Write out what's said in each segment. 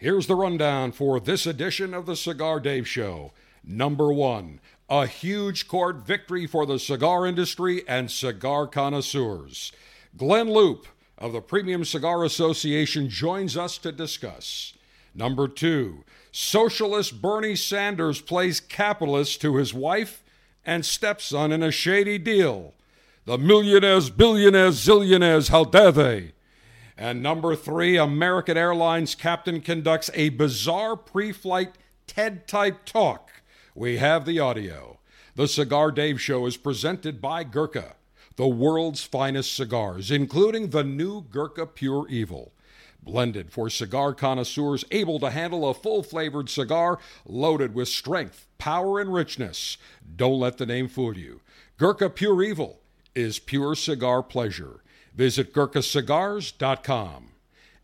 Here's the rundown for this edition of the Cigar Dave Show. Number one, a huge court victory for the cigar industry and cigar connoisseurs. Glynn Loope of the Premium Cigar Association joins us to discuss. Number two, socialist Bernie Sanders plays capitalist to his wife and stepson in a shady deal. The millionaires, billionaires, zillionaires, how dare they? And number three, American Airlines captain conducts a bizarre pre flight TED type talk. We have the audio. The Cigar Dave Show is presented by Gurkha, the world's finest cigars, including the new Gurkha Pure Evil. Blended for cigar connoisseurs able to handle a full flavored cigar loaded with strength, power, and richness. Don't let the name fool you. Gurkha Pure Evil is pure cigar pleasure. Visit GurkhaCigars.com.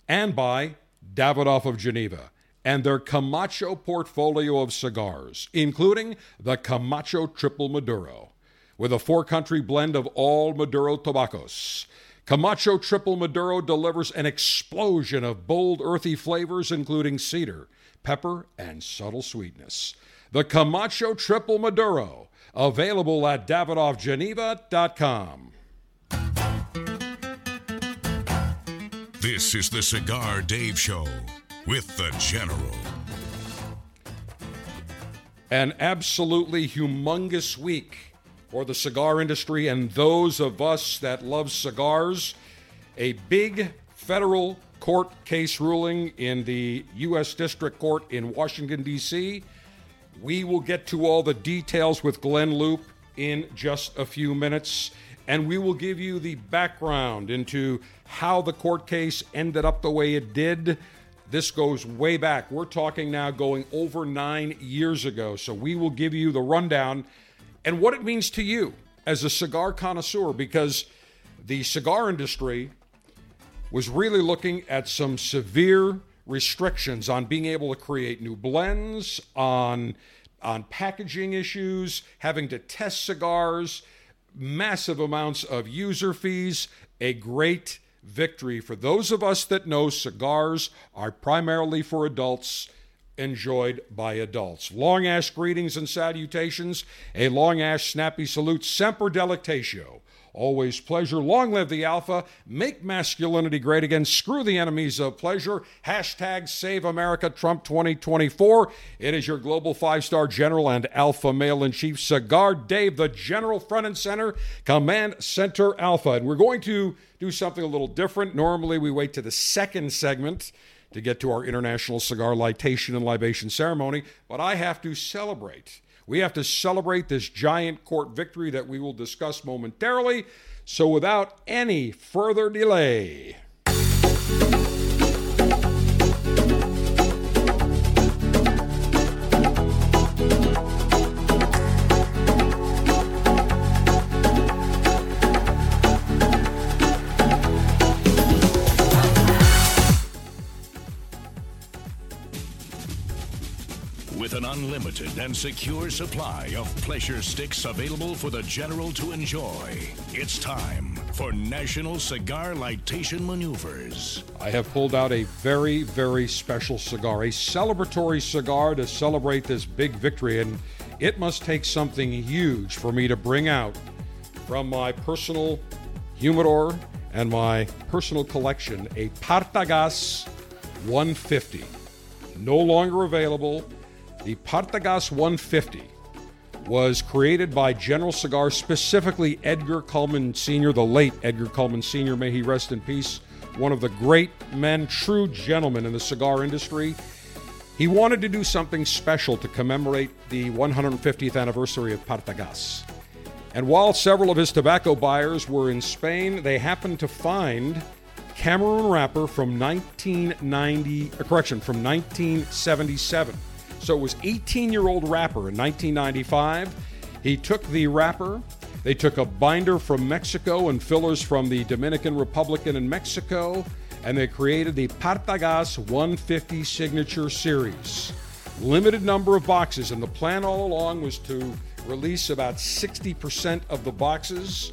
And by Davidoff of Geneva and their Camacho portfolio of cigars, including the Camacho Triple Maduro, with a four country blend of all Maduro tobaccos. Camacho Triple Maduro delivers an explosion of bold, earthy flavors, including cedar, pepper, and subtle sweetness. The Camacho Triple Maduro, available at DavidoffGeneva.com. This is the Cigar Dave Show with the General. An absolutely humongous week for the cigar industry and those of us that love cigars. A big federal court case ruling in the U.S. District Court in Washington, D.C. We will get to all the details with Glynn Loope in just a few minutes, and we will give you the background into how the court case ended up the way it did. This goes way back. We're talking now going over nine years ago. So we will give you the rundown and what it means to you as a cigar connoisseur because the cigar industry was really looking at some severe restrictions on being able to create new blends, on on packaging issues, having to test cigars, massive amounts of user fees, a great victory for those of us that know cigars are primarily for adults enjoyed by adults. Long ash greetings and salutations, a long ash snappy salute, semper delectatio. Always pleasure. Long live the alpha. Make masculinity great again. Screw the enemies of pleasure. Hashtag Save America Trump 2024. It is your global five star general and alpha male in chief, Cigar Dave, the general front and center, command center alpha. And we're going to do something a little different. Normally, we wait to the second segment to get to our international cigar lightation and libation ceremony, but I have to celebrate. We have to celebrate this giant court victory that we will discuss momentarily. So, without any further delay, an unlimited and secure supply of pleasure sticks available for the general to enjoy, it's time for National Cigar Lightation Maneuvers. I have pulled out a very, very special cigar, a celebratory cigar to celebrate this big victory. And it must take something huge for me to bring out from my personal humidor and my personal collection a Partagas 150. No longer available. The Partagas 150 was created by General Cigar, specifically Edgar Cullman Sr., the late Edgar Cullman Sr., may he rest in peace, one of the great men, true gentlemen in the cigar industry. He wanted to do something special to commemorate the 150th anniversary of Partagas. And while several of his tobacco buyers were in Spain, they happened to find Cameroon wrapper from 1990, uh, correction, from 1977. So it was 18 year old wrapper in 1995. He took the wrapper, they took a binder from Mexico and fillers from the Dominican Republic and in Mexico, and they created the Partagas 150 Signature Series. Limited number of boxes, and the plan all along was to release about 60% of the boxes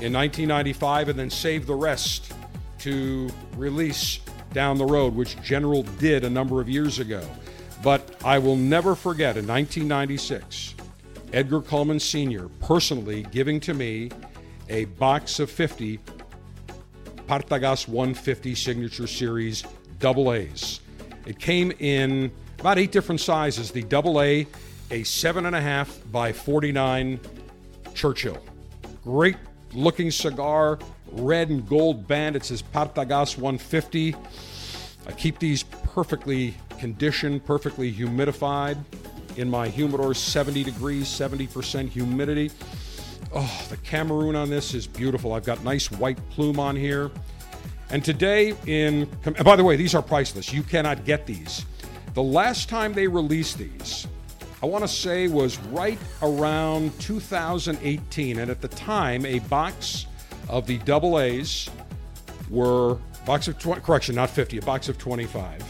in 1995 and then save the rest to release down the road, which General did a number of years ago. But I will never forget in 1996, Edgar Cullman Sr. personally giving to me a box of 50 Partagás 150 Signature Series double A's. It came in about eight different sizes. The double A, a seven and a half by 49 Churchill. Great looking cigar, red and gold band. It says Partagás 150. I keep these perfectly conditioned, perfectly humidified in my humidor, 70 degrees, 70% humidity. Oh, the Cameroon on this is beautiful. I've got nice white plume on here. And today, in by the way, these are priceless. You cannot get these. The last time they released these, I want to say was right around 2018, and at the time, a box of the double A's were box of 20, correction, not 50, a box of 25.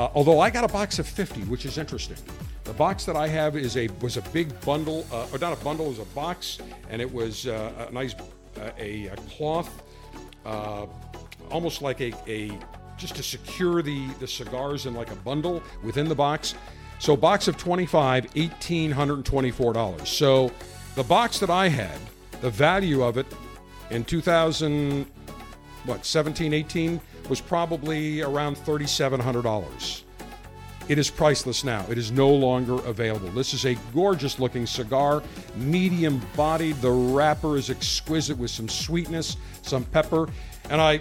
Uh, although I got a box of 50, which is interesting. The box that I have is a was a big bundle, uh, or not a bundle, it was a box, and it was uh, a nice uh, a, a, cloth, uh, almost like a, a just to secure the the cigars in like a bundle within the box. So box of 25, $1,824. So the box that I had, the value of it in 2000, what, 17, 18, was probably around $3,700. It is priceless now. It is no longer available. This is a gorgeous looking cigar, medium bodied. The wrapper is exquisite with some sweetness, some pepper. And I,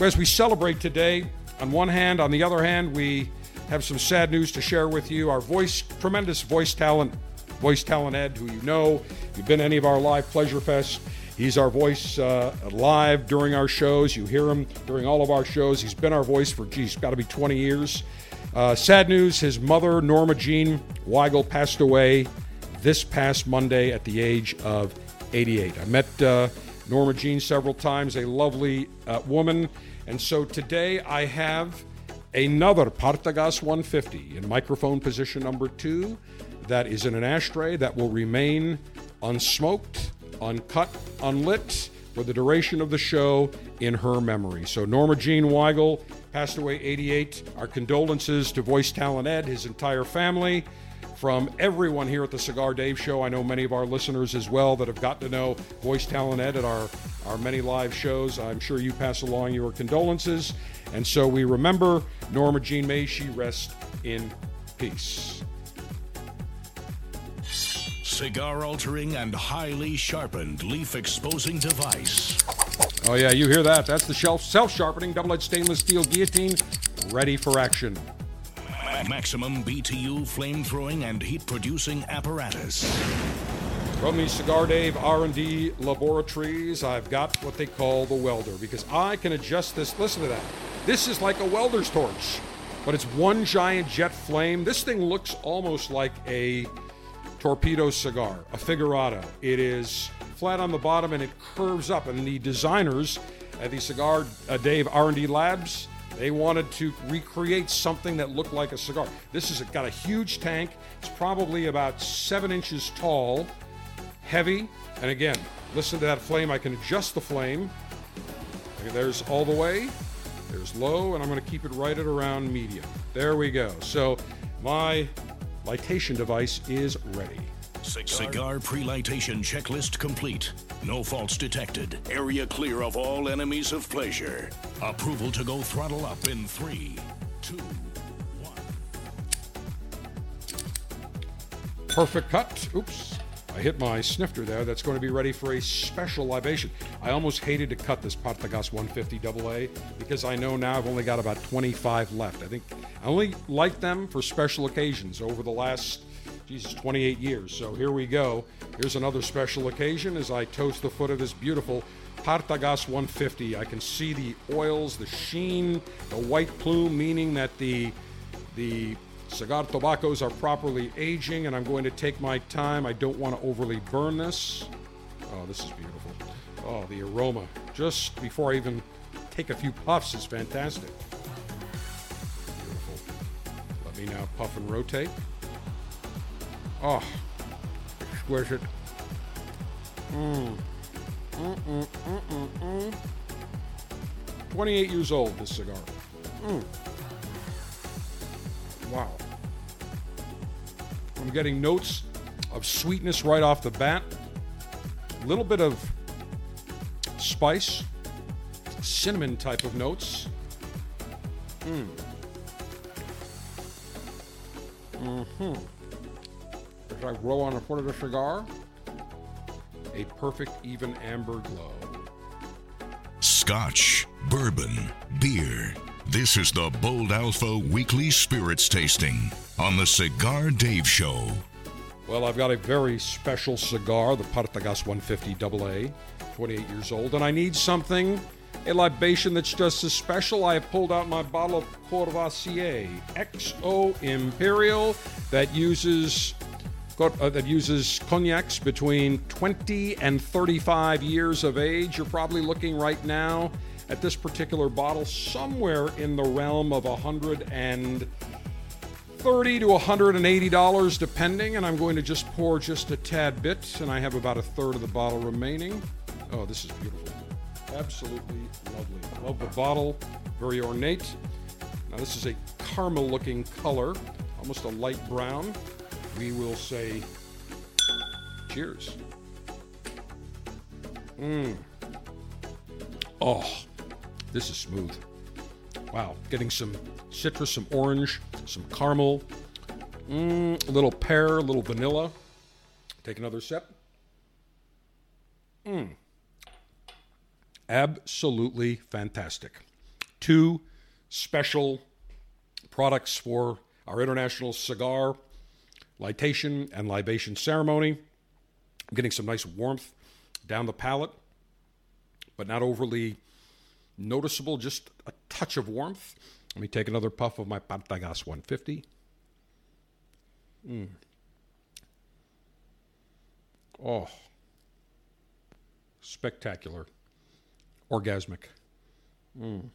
as we celebrate today, on one hand, on the other hand, we have some sad news to share with you. Our voice, tremendous voice talent, voice talent Ed, who you know, you've been any of our live Pleasure Fest. He's our voice uh, live during our shows. You hear him during all of our shows. He's been our voice for, geez, got to be 20 years. Uh, sad news his mother, Norma Jean Weigel, passed away this past Monday at the age of 88. I met uh, Norma Jean several times, a lovely uh, woman. And so today I have another Partagás 150 in microphone position number two that is in an ashtray that will remain unsmoked, uncut, unlit for the duration of the show in her memory. So Norma Jean Weigel passed away 88. Our condolences to Voice Talent Ed, his entire family. From everyone here at the Cigar Dave Show, I know many of our listeners as well that have gotten to know Voice Talent Ed at our, our many live shows. I'm sure you pass along your condolences. And so we remember Norma Jean May, she rest in peace. Cigar altering and highly sharpened leaf exposing device. Oh, yeah, you hear that. That's the self sharpening double edged stainless steel guillotine ready for action. Maximum BTU flame throwing and heat producing apparatus. From the Cigar Dave R&D laboratories, I've got what they call the welder because I can adjust this. Listen to that. This is like a welder's torch, but it's one giant jet flame. This thing looks almost like a torpedo cigar, a figurado. It is flat on the bottom and it curves up. And the designers at the Cigar uh, Dave R&D Labs, they wanted to recreate something that looked like a cigar. This has got a huge tank. It's probably about seven inches tall, heavy, and again, listen to that flame. I can adjust the flame. There's all the way. There's low, and I'm going to keep it right at around medium. There we go. So my lightation device is ready. Cigar, Cigar pre-lightation checklist complete. No faults detected. Area clear of all enemies of pleasure. Approval to go throttle up in three, two, one. Perfect cut. Oops. I hit my snifter there. That's going to be ready for a special libation. I almost hated to cut this Partagás 150 AA because I know now I've only got about 25 left. I think I only like them for special occasions over the last, Jesus, 28 years. So here we go. Here's another special occasion as I toast the foot of this beautiful Partagás 150. I can see the oils, the sheen, the white plume, meaning that the the Cigar tobaccos are properly aging, and I'm going to take my time. I don't want to overly burn this. Oh, this is beautiful. Oh, the aroma just before I even take a few puffs is fantastic. Beautiful. Let me now puff and rotate. Oh, exquisite. Mmm. Mm-mm, mm-mm, mm. 28 years old, this cigar. Mm. Wow. I'm getting notes of sweetness right off the bat. A little bit of spice, cinnamon type of notes. Mm. Mm-hmm. As I grow on the foot of the cigar, a perfect even amber glow. Scotch, bourbon, beer. This is the Bold Alpha Weekly Spirits Tasting on the Cigar Dave Show. Well, I've got a very special cigar, the Partagas 150 AA, 28 years old, and I need something, a libation that's just as special. I have pulled out my bottle of Courvoisier XO Imperial that uses uh, that uses cognacs between 20 and 35 years of age. You're probably looking right now at this particular bottle somewhere in the realm of 130 to 180 dollars depending. And i'm going to just pour just a tad bit and i have about a third of the bottle remaining. Oh this is beautiful. Absolutely lovely. Love the bottle. Very ornate. Now this is a caramel looking color almost a light brown. We will say cheers. Mmm. oh this is smooth. Wow, getting some citrus, some orange, some caramel, mm, a little pear, a little vanilla. Take another sip. Mmm. Absolutely fantastic. Two special products for our international cigar litation and libation ceremony. I'm getting some nice warmth down the palate, but not overly noticeable, just a touch of warmth. Let me take another puff of my Partagas 150. Mm. Oh, spectacular, orgasmic. Mm.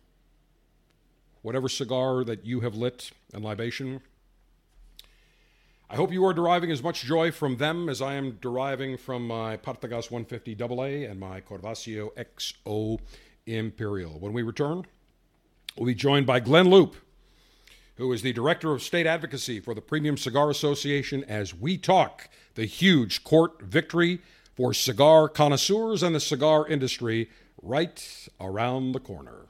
Whatever cigar that you have lit and libation, I hope you are deriving as much joy from them as I am deriving from my Partagas 150 AA and my Courvoisier XO Imperial. When we return, we'll be joined by Glynn Loope, who is the Director of State Advocacy for the Premium Cigar Association, as we talk the huge court victory for cigar connoisseurs and the cigar industry right around the corner.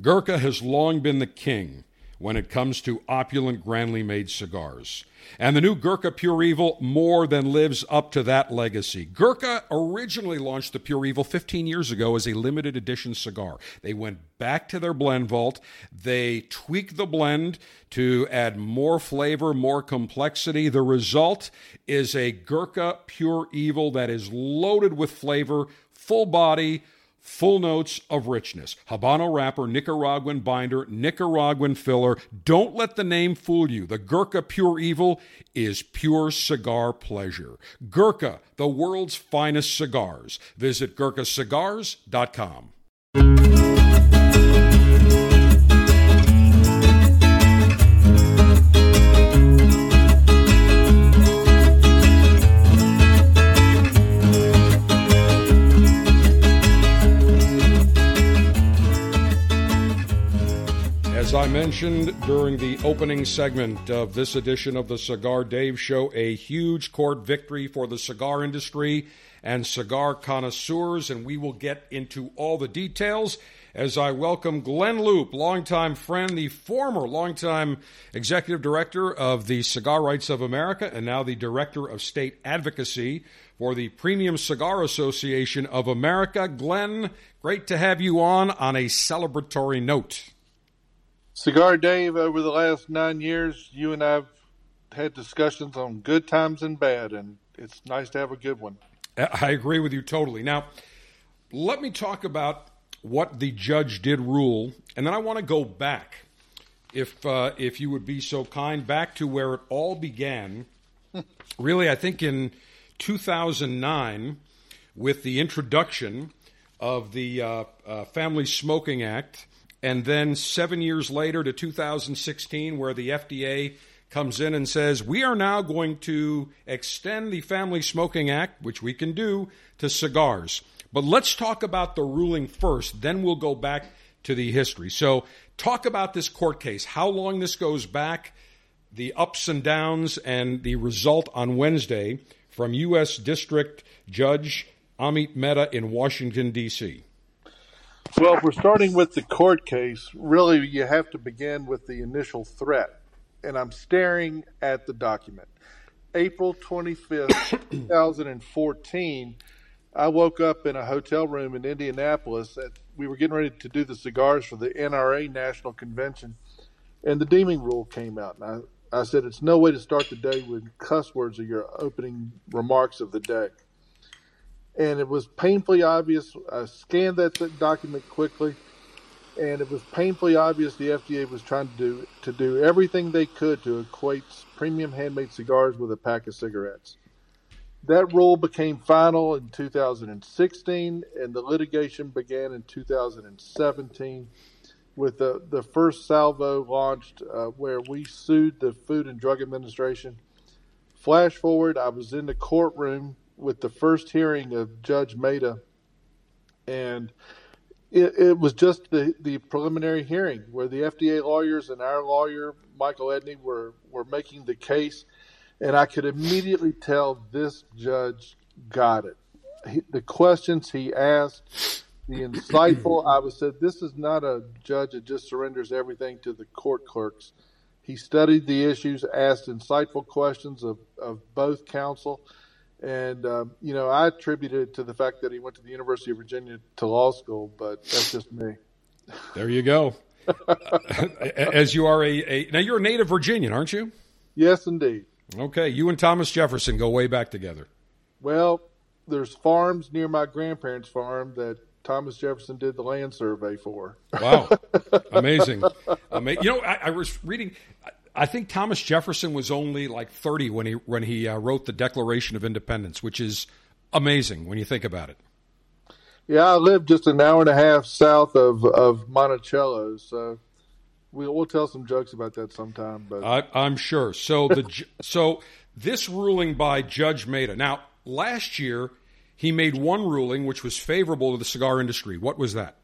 Gurkha has long been the king when it comes to opulent, grandly made cigars. And the new Gurkha Pure Evil more than lives up to that legacy. Gurkha originally launched the Pure Evil 15 years ago as a limited edition cigar. They went back to their blend vault. They tweaked the blend to add more flavor, more complexity. The result is a Gurkha Pure Evil that is loaded with flavor, full body, full notes of richness. Habano wrapper, Nicaraguan binder, Nicaraguan filler. Don't let the name fool you. The Gurkha Pure Evil is pure cigar pleasure. Gurkha, the world's finest cigars. Visit gurkhacigars.com. As I mentioned during the opening segment of this edition of the Cigar Dave Show, a huge court victory for the cigar industry and cigar connoisseurs, and we will get into all the details as I welcome Glynn Loope, longtime friend, the former longtime executive director of the Cigar Rights of America, and now the director of state advocacy for the Premium Cigar Association of America. Glynn, great to have you on on a celebratory note. Cigar Dave, over the last nine years, you and I have had discussions on good times and bad, and it's nice to have a good one. I agree with you totally. Now, let me talk about what the judge did rule, and then I want to go back, if uh, if you would be so kind, back to where it all began. really, I think in 2009, with the introduction of the uh, uh, Family Smoking Act and then seven years later to 2016, where the FDA comes in and says, We are now going to extend the Family Smoking Act, which we can do, to cigars. But let's talk about the ruling first, then we'll go back to the history. So, talk about this court case, how long this goes back, the ups and downs, and the result on Wednesday from U.S. District Judge Amit Mehta in Washington, D.C. Well, if we're starting with the court case, really you have to begin with the initial threat. And I'm staring at the document. April 25th, 2014, I woke up in a hotel room in Indianapolis. At, we were getting ready to do the cigars for the NRA National Convention, and the deeming rule came out. And I, I said, It's no way to start the day with cuss words or your opening remarks of the day and it was painfully obvious. I scanned that document quickly, and it was painfully obvious the FDA was trying to do to do everything they could to equate premium handmade cigars with a pack of cigarettes. That rule became final in 2016, and the litigation began in 2017 with the, the first salvo launched uh, where we sued the Food and Drug Administration. Flash forward, I was in the courtroom with the first hearing of Judge Mehta, and it, it, was just the, the preliminary hearing where the FDA lawyers and our lawyer Michael Edney were were making the case, and I could immediately tell this judge got it. He, the questions he asked, the insightful. I was said this is not a judge that just surrenders everything to the court clerks. He studied the issues, asked insightful questions of, of both counsel and, um, you know, I attribute it to the fact that he went to the University of Virginia to law school, but that's just me. There you go. As you are a, a, now, you're a native Virginian, aren't you? Yes, indeed. Okay. You and Thomas Jefferson go way back together. Well, there's farms near my grandparents' farm that Thomas Jefferson did the land survey for. Wow. Amazing. Amazing. You know, I, I was reading, I think Thomas Jefferson was only like 30 when he when he uh, wrote the Declaration of Independence, which is amazing when you think about it. Yeah, I live just an hour and a half south of of Monticello, so we'll, we'll tell some jokes about that sometime. But I, am sure. So the so this ruling by Judge Mehta. Now, last year he made one ruling which was favorable to the cigar industry. What was that?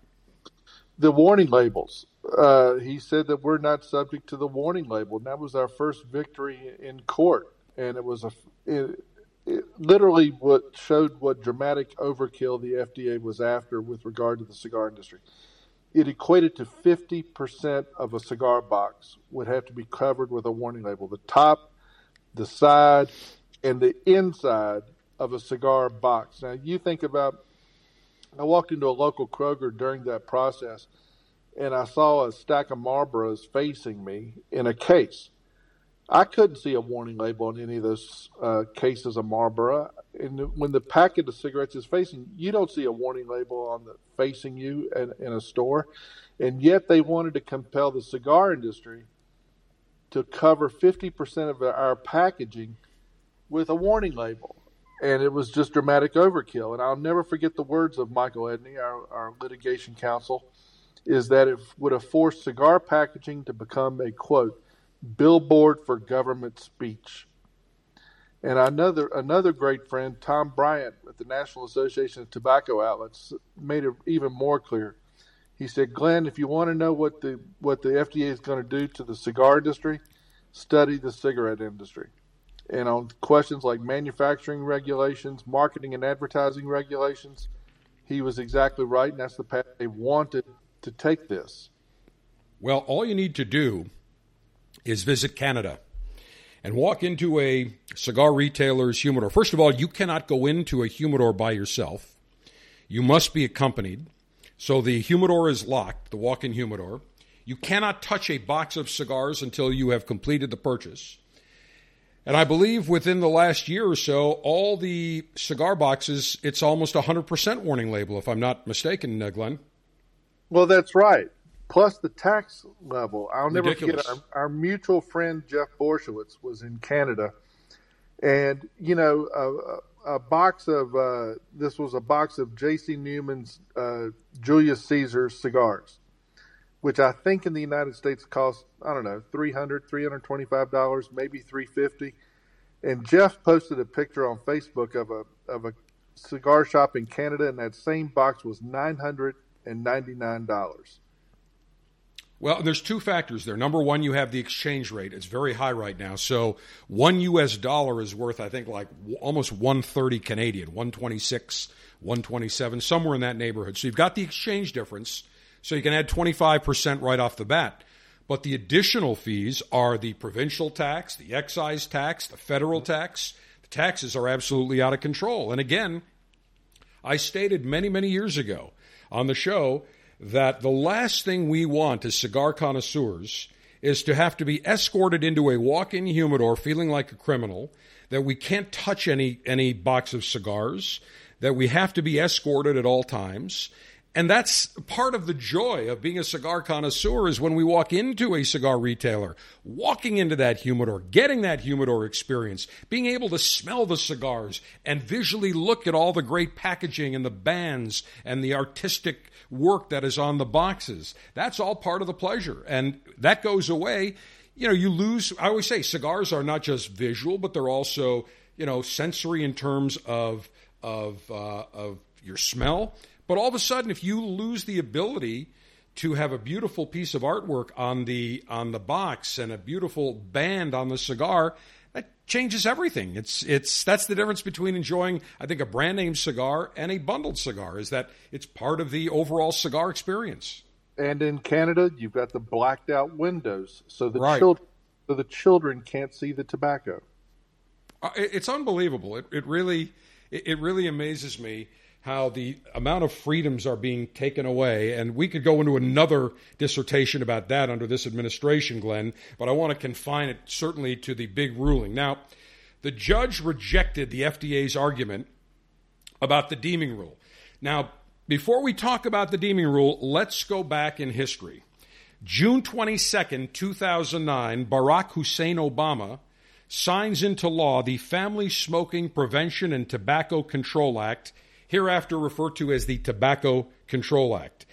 The warning labels uh, he said that we're not subject to the warning label. And that was our first victory in court. And it was a, it, it literally what showed what dramatic overkill the FDA was after with regard to the cigar industry. It equated to 50% of a cigar box would have to be covered with a warning label. The top, the side, and the inside of a cigar box. Now, you think about, I walked into a local Kroger during that process – and I saw a stack of Marlboros facing me in a case. I couldn't see a warning label on any of those uh, cases of Marlboro. And when the packet of cigarettes is facing, you don't see a warning label on the facing you in, in a store. And yet they wanted to compel the cigar industry to cover 50% of our packaging with a warning label. And it was just dramatic overkill. And I'll never forget the words of Michael Edney, our, our litigation counsel is that it would have forced cigar packaging to become a quote billboard for government speech. And another another great friend, Tom Briant, at the National Association of Tobacco Outlets, made it even more clear. He said, "Glynn, if you want to know what the what the FDA is going to do to the cigar industry, study the cigarette industry." And on questions like manufacturing regulations, marketing and advertising regulations, he was exactly right, and that's the path they wanted to take this? Well, all you need to do is visit Canada and walk into a cigar retailer's humidor. First of all, you cannot go into a humidor by yourself. You must be accompanied. So the humidor is locked, the walk in humidor. You cannot touch a box of cigars until you have completed the purchase. And I believe within the last year or so, all the cigar boxes, it's almost a 100% warning label, if I'm not mistaken, uh, Glynn. Well, that's right. Plus the tax level. I'll never forget our, our, mutual friend Jeff Borysiewicz was in Canada, and you know a, a box of uh, this was a box of J.C. Newman's uh, Julius Caesar cigars, which I think in the United States cost I don't know 300 325 dollars, maybe three fifty. And Jeff posted a picture on Facebook of a of a cigar shop in Canada, and that same box was nine hundred and ninety nine dollars. Well, there's two factors there. Number one, you have the exchange rate. It's very high right now. So one U.S. dollar is worth, I think, like almost 130 Canadian, 126, 127, somewhere in that neighborhood. So you've got the exchange difference. So you can add 25% right off the bat. But the additional fees are the provincial tax, the excise tax, the federal tax. The taxes are absolutely out of control. And again, I stated many, many years ago on the show that the last thing we want as cigar connoisseurs is to have to be escorted into a walk-in humidor feeling like a criminal, that we can't touch any any box of cigars, that we have to be escorted at all times, and that's part of the joy of being a cigar connoisseur is when we walk into a cigar retailer, walking into that humidor, getting that humidor experience, being able to smell the cigars and visually look at all the great packaging and the bands and the artistic work that is on the boxes. That's all part of the pleasure. And that goes away. You know, you lose, I always say cigars are not just visual, but they're also, you know, sensory in terms of, of, uh, of your smell but all of a sudden, if you lose the ability to have a beautiful piece of artwork on the on the box and a beautiful band on the cigar, that changes everything. It's it's that's the difference between enjoying, I think, a brand name cigar and a bundled cigar is that it's part of the overall cigar experience. And in Canada, you've got the blacked out windows, so the right. children so the children can't see the tobacco. Uh, it's unbelievable. It, it really it really amazes me how the amount of freedoms are being taken away. And we could go into another dissertation about that under this administration, Glynn, but I want to confine it certainly to the big ruling. Now, the judge rejected the FDA's argument about the deeming rule. Now, before we talk about the deeming rule, let's go back in history. June 22nd, 2009, Barack Hussein Obama signs into law the Family Smoking Prevention and Tobacco Control Act hereafter referred to as the Tobacco Control Act,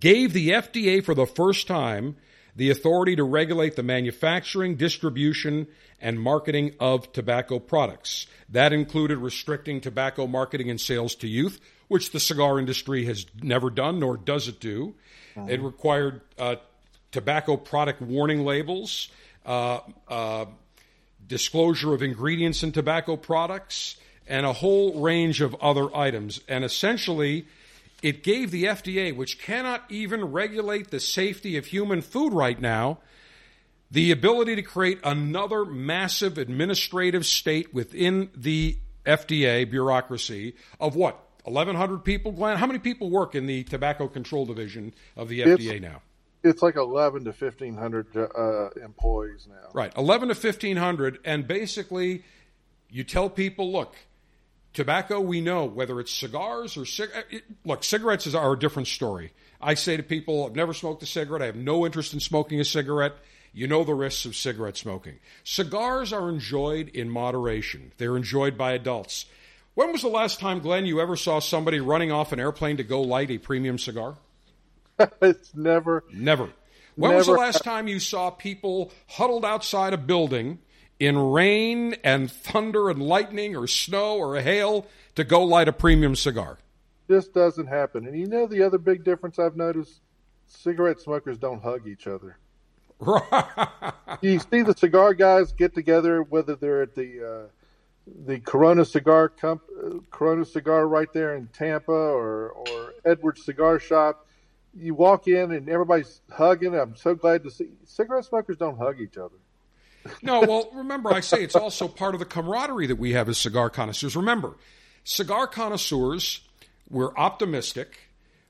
gave the FDA for the first time the authority to regulate the manufacturing, distribution, and marketing of tobacco products. That included restricting tobacco marketing and sales to youth, which the cigar industry has never done, nor does it do. It required uh, tobacco product warning labels, uh, uh, disclosure of ingredients in tobacco products, and a whole range of other items. And essentially, it gave the FDA, which cannot even regulate the safety of human food right now, the ability to create another massive administrative state within the FDA bureaucracy of what? 1,100 people, Glynn? How many people work in the Tobacco Control Division of the FDA it's, now? It's like 11 to 1,500 uh, employees now. Right, 11 to 1,500. And basically, you tell people, look, Tobacco, we know whether it's cigars or cig- uh, look, cigarettes is, are a different story. I say to people, I've never smoked a cigarette. I have no interest in smoking a cigarette. You know the risks of cigarette smoking. Cigars are enjoyed in moderation. They're enjoyed by adults. When was the last time, Glynn, you ever saw somebody running off an airplane to go light a premium cigar? it's never. Never. When never. was the last time you saw people huddled outside a building in rain and thunder and lightning or snow or hail to go light a premium cigar. This doesn't happen. And you know the other big difference I've noticed? Cigarette smokers don't hug each other. you see the cigar guys get together, whether they're at the uh, the Corona Cigar Comp- uh, Corona Cigar right there in Tampa or or Edwards Cigar Shop. You walk in and everybody's hugging. I'm so glad to see cigarette smokers don't hug each other no, well, remember, I say it's also part of the camaraderie that we have as cigar connoisseurs. Remember, cigar connoisseurs, we're optimistic.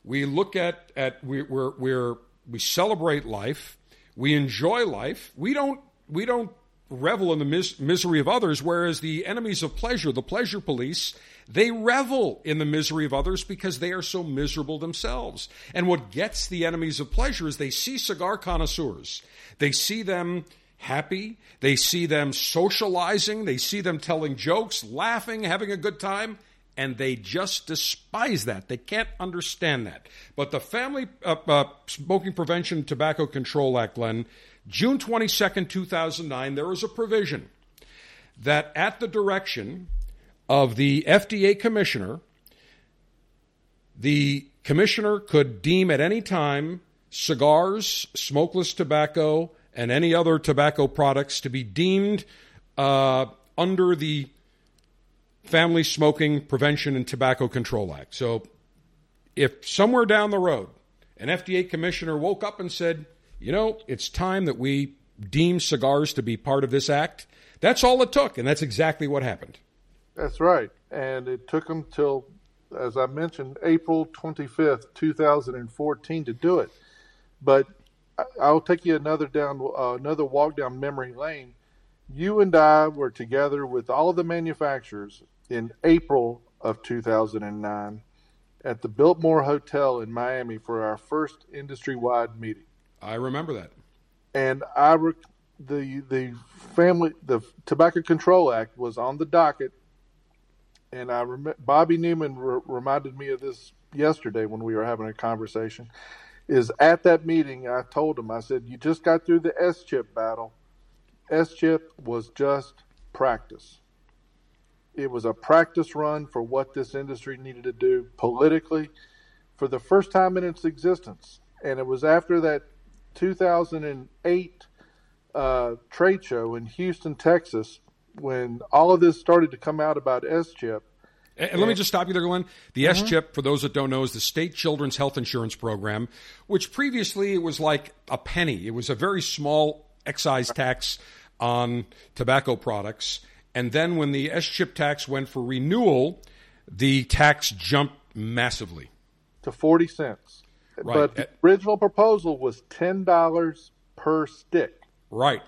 We look at, at we, we're, we're, we celebrate life. We enjoy life. We don't, we don't revel in the mis- misery of others, whereas the enemies of pleasure, the pleasure police, they revel in the misery of others because they are so miserable themselves. And what gets the enemies of pleasure is they see cigar connoisseurs. They see them happy. They see them socializing. They see them telling jokes, laughing, having a good time. And they just despise that. They can't understand that. But the Family uh, uh, Smoking Prevention Tobacco Control Act, Glynn, June 22nd, 2009, there was a provision that at the direction of the FDA commissioner, the commissioner could deem at any time cigars, smokeless tobacco, and any other tobacco products to be deemed uh, under the Family Smoking Prevention and Tobacco Control Act. So if somewhere down the road an FDA commissioner woke up and said, you know, it's time that we deem cigars to be part of this act, that's all it took, and that's exactly what happened. That's right. And it took them till, as I mentioned, April 25th, 2014 to do it. But I'll take you another down, uh, another walk down memory lane. You and I were together with all of the manufacturers in April of 2009 at the Biltmore Hotel in Miami for our first industry-wide meeting. I remember that. And I rec- the the family the Tobacco Control Act was on the docket, and I rem- Bobby Newman re- reminded me of this yesterday when we were having a conversation. Is at that meeting I told him I said you just got through the S chip battle. S chip was just practice it was a practice run for what this industry needed to do politically for the first time in its existence. And it was after that 2008 uh, trade show in Houston, Texas, when all of this started to come out about S chip. And, and let me just stop you there, Glynn. The mm-hmm. S chip, for those that don't know, is the state children's health insurance program, which previously it was like a penny. It was a very small excise tax on tobacco products and then when the S chip tax went for renewal, the tax jumped massively to 40 cents. Right. But the original proposal was $10 per stick. Right.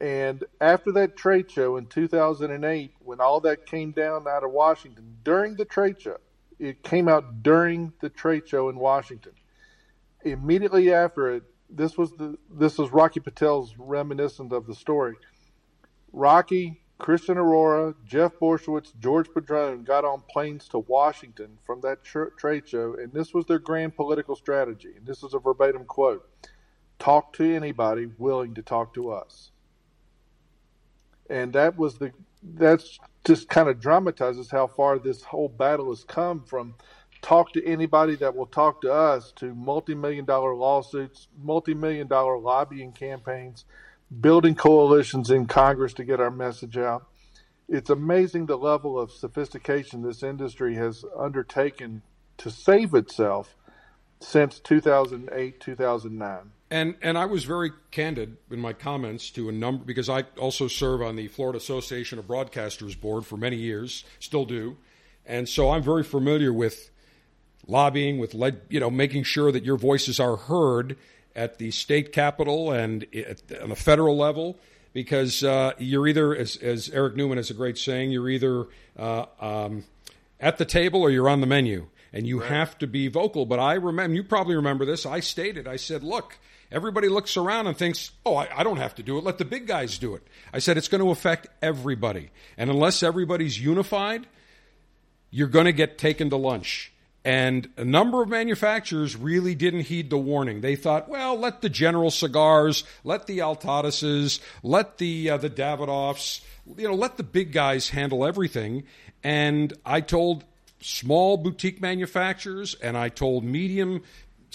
And after that trade show in 2008, when all that came down out of Washington, during the trade show, it came out during the trade show in Washington. Immediately after it, this was the this was Rocky Patel's reminiscent of the story. Rocky Christian Eiroa, Jeff Borysiewicz, George Padron got on planes to Washington from that trade show, and this was their grand political strategy. And this is a verbatim quote talk to anybody willing to talk to us. And that was the, that's just kind of dramatizes how far this whole battle has come from talk to anybody that will talk to us to multi million dollar lawsuits, multi million dollar lobbying campaigns building coalitions in Congress to get our message out. It's amazing the level of sophistication this industry has undertaken to save itself since 2008, 2009. And and I was very candid in my comments to a number because I also serve on the Florida Association of Broadcasters board for many years, still do, and so I'm very familiar with lobbying, with you know making sure that your voices are heard at the state capitol and at, on the federal level because uh, you're either, as, as, Eric Newman has a great saying, you're either uh, um, at the table or you're on the menu. And you right. have to be vocal. But I remember, you probably remember this. I stated, I said, look, everybody looks around and thinks, oh, I, I don't have to do it. Let the big guys do it. I said, it's going to affect everybody. And unless everybody's unified, you're going to get taken to lunch. And a number of manufacturers really didn't heed the warning. They thought, well, let the General Cigars, let the Altadis's, let the uh, the Davidoffs, you know, let the big guys handle everything. And I told small boutique manufacturers and I told medium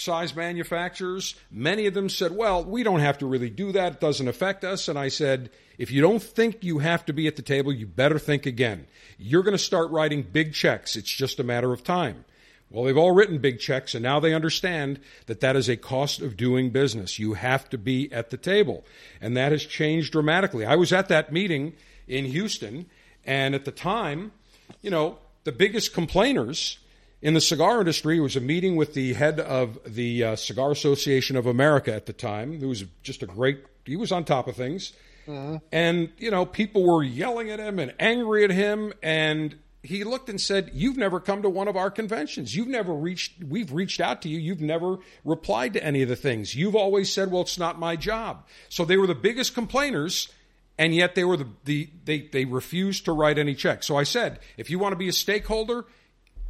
size manufacturers, many of them said, well, we don't have to really do that. It doesn't affect us. And I said, if you don't think you have to be at the table, you better think again. You're going to start writing big checks. It's just a matter of time. Well, they've all written big checks, and now they understand that that is a cost of doing business. You have to be at the table. And that has changed dramatically. I was at that meeting in Houston, and at the time, you know, the biggest complainers in the cigar industry it was a meeting with the head of the uh, Cigar Association of America at the time, who was just a great, he was on top of things. Mm-hmm. And, you know, people were yelling at him and angry at him. And he looked and said, You've never come to one of our conventions. You've never reached, we've reached out to you. You've never replied to any of the things. You've always said, Well, it's not my job. So they were the biggest complainers, and yet they were the, the they, they refused to write any checks. So I said, If you want to be a stakeholder,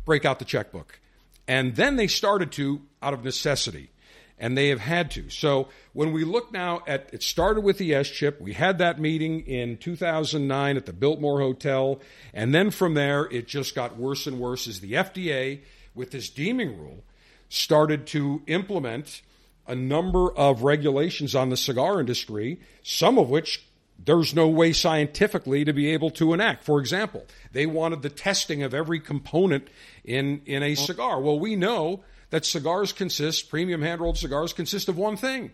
break out the checkbook. And then they started to out of necessity and they have had to. So when we look now at it started with the S chip, we had that meeting in 2009 at the Biltmore Hotel, and then from there it just got worse and worse as the FDA with this deeming rule started to implement a number of regulations on the cigar industry, some of which there's no way scientifically to be able to enact. For example, they wanted the testing of every component in, in a cigar. Well, we know that cigars consist, premium hand rolled cigars consist of one thing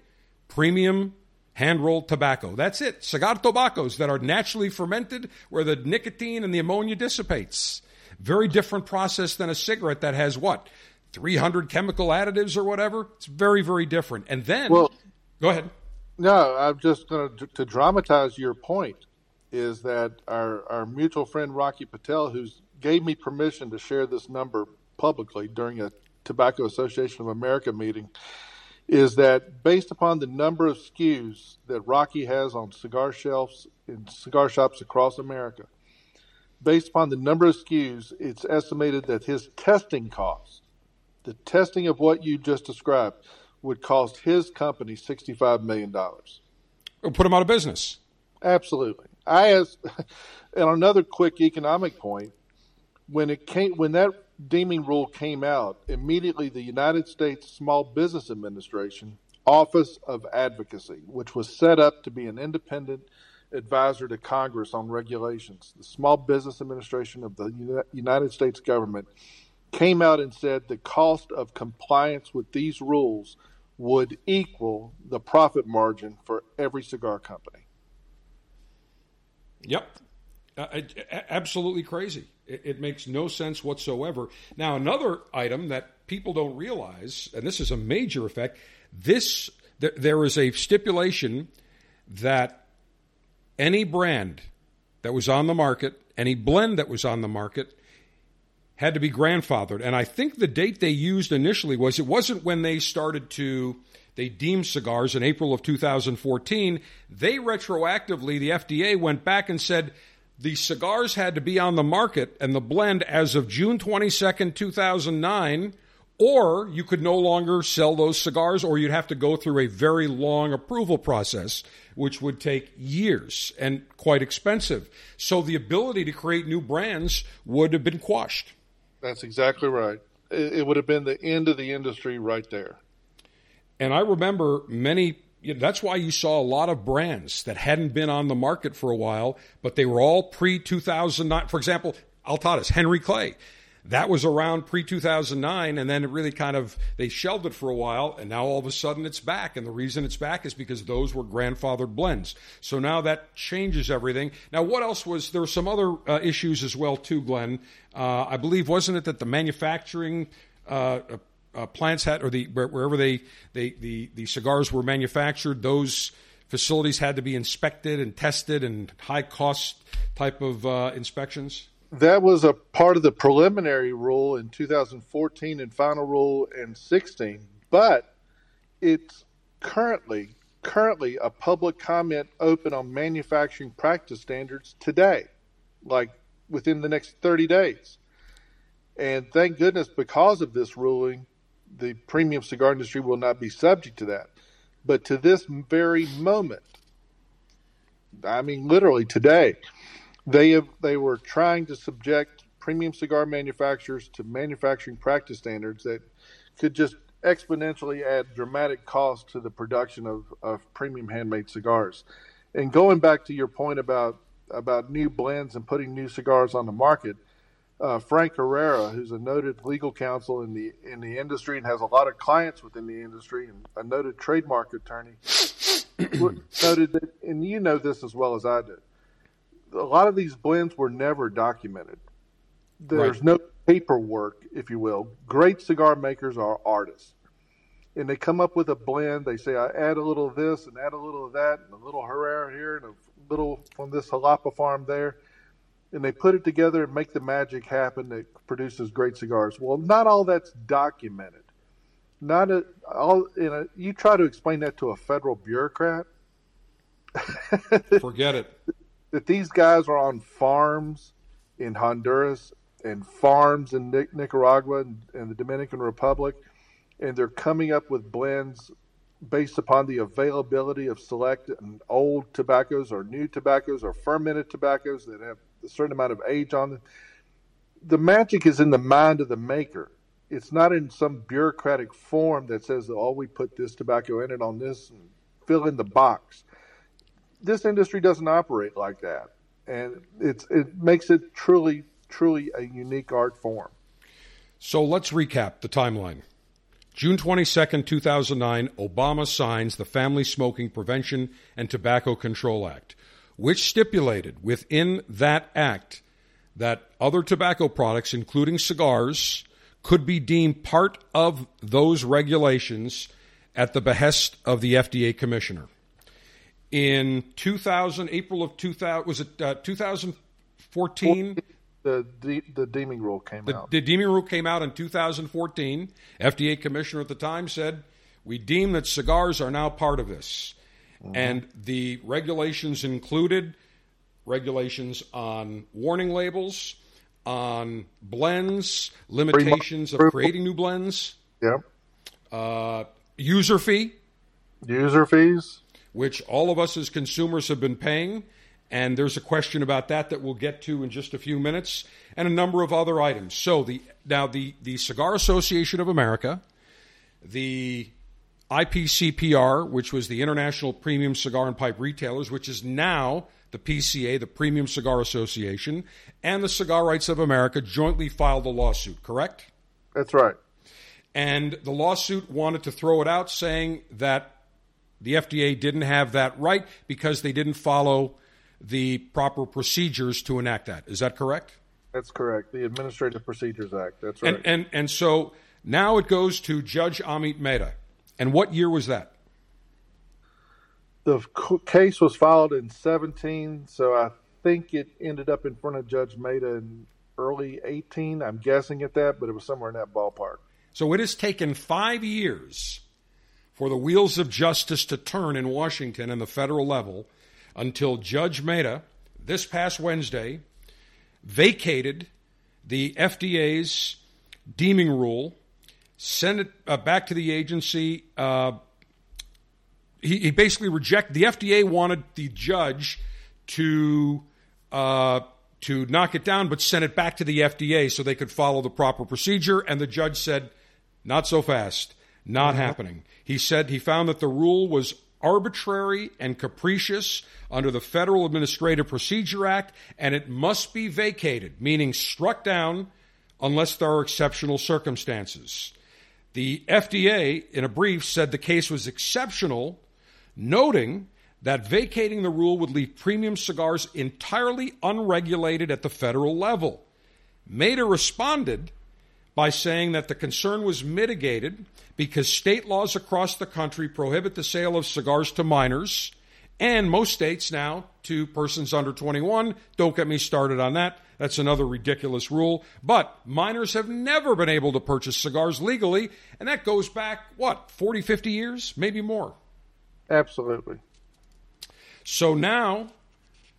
premium hand rolled tobacco. That's it. Cigar tobaccos that are naturally fermented where the nicotine and the ammonia dissipates. Very different process than a cigarette that has what? 300 chemical additives or whatever. It's very, very different. And then, well, go ahead. No, I'm just going to to dramatize your point. Is that our our mutual friend Rocky Patel, who's gave me permission to share this number publicly during a Tobacco Association of America meeting, is that based upon the number of SKUs that Rocky has on cigar shelves in cigar shops across America, based upon the number of SKUs, it's estimated that his testing costs, the testing of what you just described, would cost his company $65 million. Or put him out of business. Absolutely. I asked, and another quick economic point, when it came, when that deeming rule came out, immediately the United States Small Business Administration Office of Advocacy, which was set up to be an independent advisor to Congress on regulations, the Small Business Administration of the United States government came out and said the cost of compliance with these rules would equal the profit margin for every cigar company. Yep. Uh, absolutely crazy. It, it, makes no sense whatsoever. Now, another item that people don't realize, and this is a major effect, this th- there is a stipulation that any brand that was on the market, any blend that was on the market, had to be grandfathered. And I think the date they used initially was it wasn't when they started to they deemed cigars in April of 2014. They retroactively, the FDA went back and said the cigars had to be on the market and the blend as of June 22nd, 2009, or you could no longer sell those cigars, or you'd have to go through a very long approval process, which would take years and quite expensive. So the ability to create new brands would have been quashed. That's exactly right. It would have been the end of the industry right there. And I remember many, you know, that's why you saw a lot of brands that hadn't been on the market for a while, but they were all pre 2009. For example, Altadis, Henry Clay. That was around pre 2009, and then it really kind of, they shelved it for a while, and now all of a sudden it's back. And the reason it's back is because those were grandfathered blends. So now that changes everything. Now, what else was, there were some other uh, issues as well, too, Glynn. Uh, I believe, wasn't it that the manufacturing uh, uh, plants had, or the wherever they, they the the cigars were manufactured, those facilities had to be inspected and tested and high cost type of uh, inspections. That was a part of the preliminary rule in 2014 and final rule in 16, but it's currently currently a public comment open on manufacturing practice standards today, like within the next 30 days. And thank goodness because of this ruling, the premium cigar industry will not be subject to that. But to this very moment, I mean, literally today, they have they were trying to subject premium cigar manufacturers to manufacturing practice standards that could just exponentially add dramatic cost to the production of, of premium handmade cigars. And going back to your point about about new blends and putting new cigars on the market, uh, Frank Herrera, who's a noted legal counsel in the in the industry and has a lot of clients within the industry, and a noted trademark attorney, noted that, and you know this as well as I do. A lot of these blends were never documented. There's right. no paperwork, if you will. Great cigar makers are artists, and they come up with a blend. They say, "I add a little of this and add a little of that, and a little Herrera here, and a little from this Jalapa farm there." and they put it together and make the magic happen that produces great cigars. Well, not all that's documented. Not a, all. You know, you try to explain that to a federal bureaucrat. Forget it. That these guys are on farms in Honduras and farms in Nicaragua and, and the Dominican Republic, and they're coming up with blends based upon the availability of select and old tobaccos or new tobaccos or fermented tobaccos that have a certain amount of age on them. The magic is in the mind of the maker. it's not in some bureaucratic form that says, "Oh, we put this tobacco in it on this and fill in the box." This industry doesn't operate like that, and it's it makes it truly, truly a unique art form. So let's recap the timeline. June 22nd, 2009, Obama signs the Family Smoking Prevention and Tobacco Control Act, which stipulated within that act that other tobacco products, including cigars, could be deemed part of those regulations at the behest of the FDA commissioner. In 2000, April of 2000, was it uh, 2014? the de- the deeming rule came the, out. The deeming rule came out in 2014. FDA commissioner at the time said, "We deem that cigars are now part of this." Mm-hmm. And the regulations included regulations on warning labels, on blends, limitations of creating new blends. Yep. Uh, user fee. User fees. Which all of us as consumers have been paying and there's a question about that that we'll get to in just a few minutes, and a number of other items. So the now the the Cigar Association of America, the IPCPR, which was the International Premium Cigar and Pipe Retailers, which is now the PCA, the Premium Cigar Association, and the Cigar Rights of America jointly filed a lawsuit. Correct? That's right. And the lawsuit wanted to throw it out, saying that the FDA didn't have that right because they didn't follow the proper procedures to enact that. Is that correct? That's correct. The Administrative Procedures Act. That's right. And and, and so now it goes to Judge Amit Mehta. And what year was that? The case was filed in 17, so I think it ended up in front of Judge Mehta in early 18. I'm guessing at that, but it was somewhere in that ballpark. So it has taken five years for the wheels of justice to turn in Washington and the federal level until Judge Mehta, this past Wednesday, vacated the FDA's deeming rule, sent it uh, back to the agency. Uh, he, he, basically rejected the FDA wanted the judge to uh, to knock it down, but sent it back to the FDA so they could follow the proper procedure. And the judge said, "Not so fast, not mm-hmm. happening." He said he found that the rule was arbitrary and capricious under the Federal Administrative Procedure Act, and it must be vacated, meaning struck down unless there are exceptional circumstances. The FDA, in a brief, said the case was exceptional, noting that vacating the rule would leave premium cigars entirely unregulated at the federal level. Mehta responded by saying that the concern was mitigated because state laws across the country prohibit the sale of cigars to minors, and most states now to persons under 21. Don't get me started on that. That's another ridiculous rule. But minors have never been able to purchase cigars legally, and that goes back, what, 40, 50 years? Maybe more. Absolutely. So now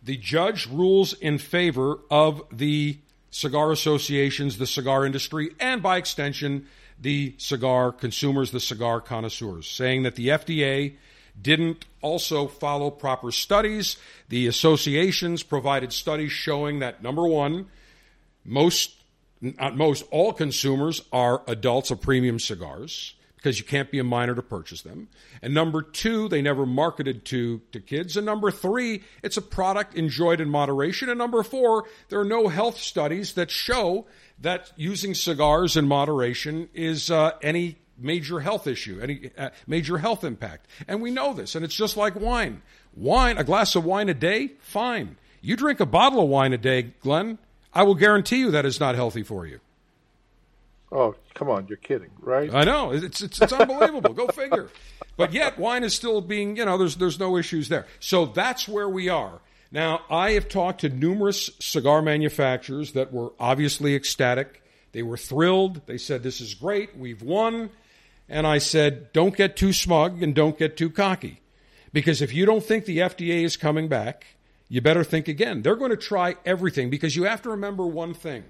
the judge rules in favor of the cigar associations, the cigar industry, and by extension, the cigar consumers, the cigar connoisseurs, saying that the FDA didn't also follow proper studies. The associations provided studies showing that number one, most, not most, all consumers are adults of premium cigars because you can't be a minor to purchase them. And number two, they never marketed to, to kids. And number three, it's a product enjoyed in moderation. And number four, there are no health studies that show that using cigars in moderation is uh, any major health issue, any uh, major health impact. And we know this, and it's just like wine. Wine, a glass of wine a day, fine. You drink a bottle of wine a day, Glynn, I will guarantee you that is not healthy for you. Oh, come on, you're kidding, right? I know. It's it's, it's unbelievable. Go figure. But yet wine is still being, you know, there's there's no issues there. So that's where we are. Now, I have talked to numerous cigar manufacturers that were obviously ecstatic. They were thrilled. They said, This is great. We've won. And I said, Don't get too smug and don't get too cocky. Because if you don't think the FDA is coming back, you better think again. They're going to try everything because you have to remember one thing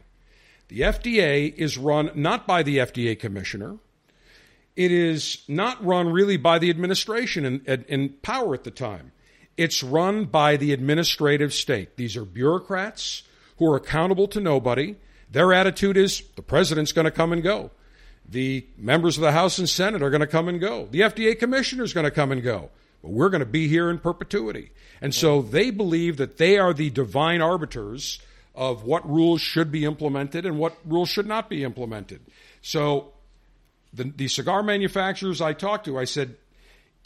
the FDA is run not by the FDA commissioner. It is not run really by the administration in, in power at the time. It's run by the administrative state. These are bureaucrats who are accountable to nobody. Their attitude is the president's going to come and go. the members of the House and Senate are going to come and go. The FDA commissioner is going to come and go. But we're going to be here in perpetuity. And so they believe that they are the divine arbiters of what rules should be implemented and what rules should not be implemented. So the, the cigar manufacturers I talked to, I said,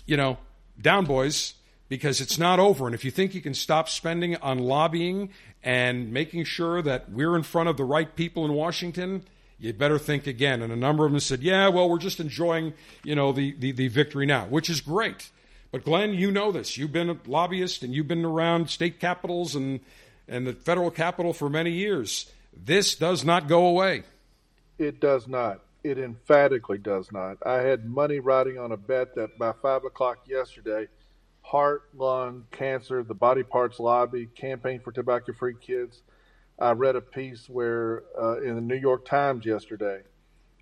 you know, down boys, because it's not over. And if you think you can stop spending on lobbying and making sure that we're in front of the right people in Washington, you better think again. And a number of them said, yeah, well, we're just enjoying, you know, the, the, the victory now, which is great. But Glynn, you know this. You've been a lobbyist and you've been around state capitals and, and the federal capital for many years. This does not go away. It does not. It emphatically does not. I had money riding on a bet that by five o'clock yesterday, heart, lung, cancer, the body parts lobby, campaign for tobacco free kids. I read a piece where uh, in the New York Times yesterday,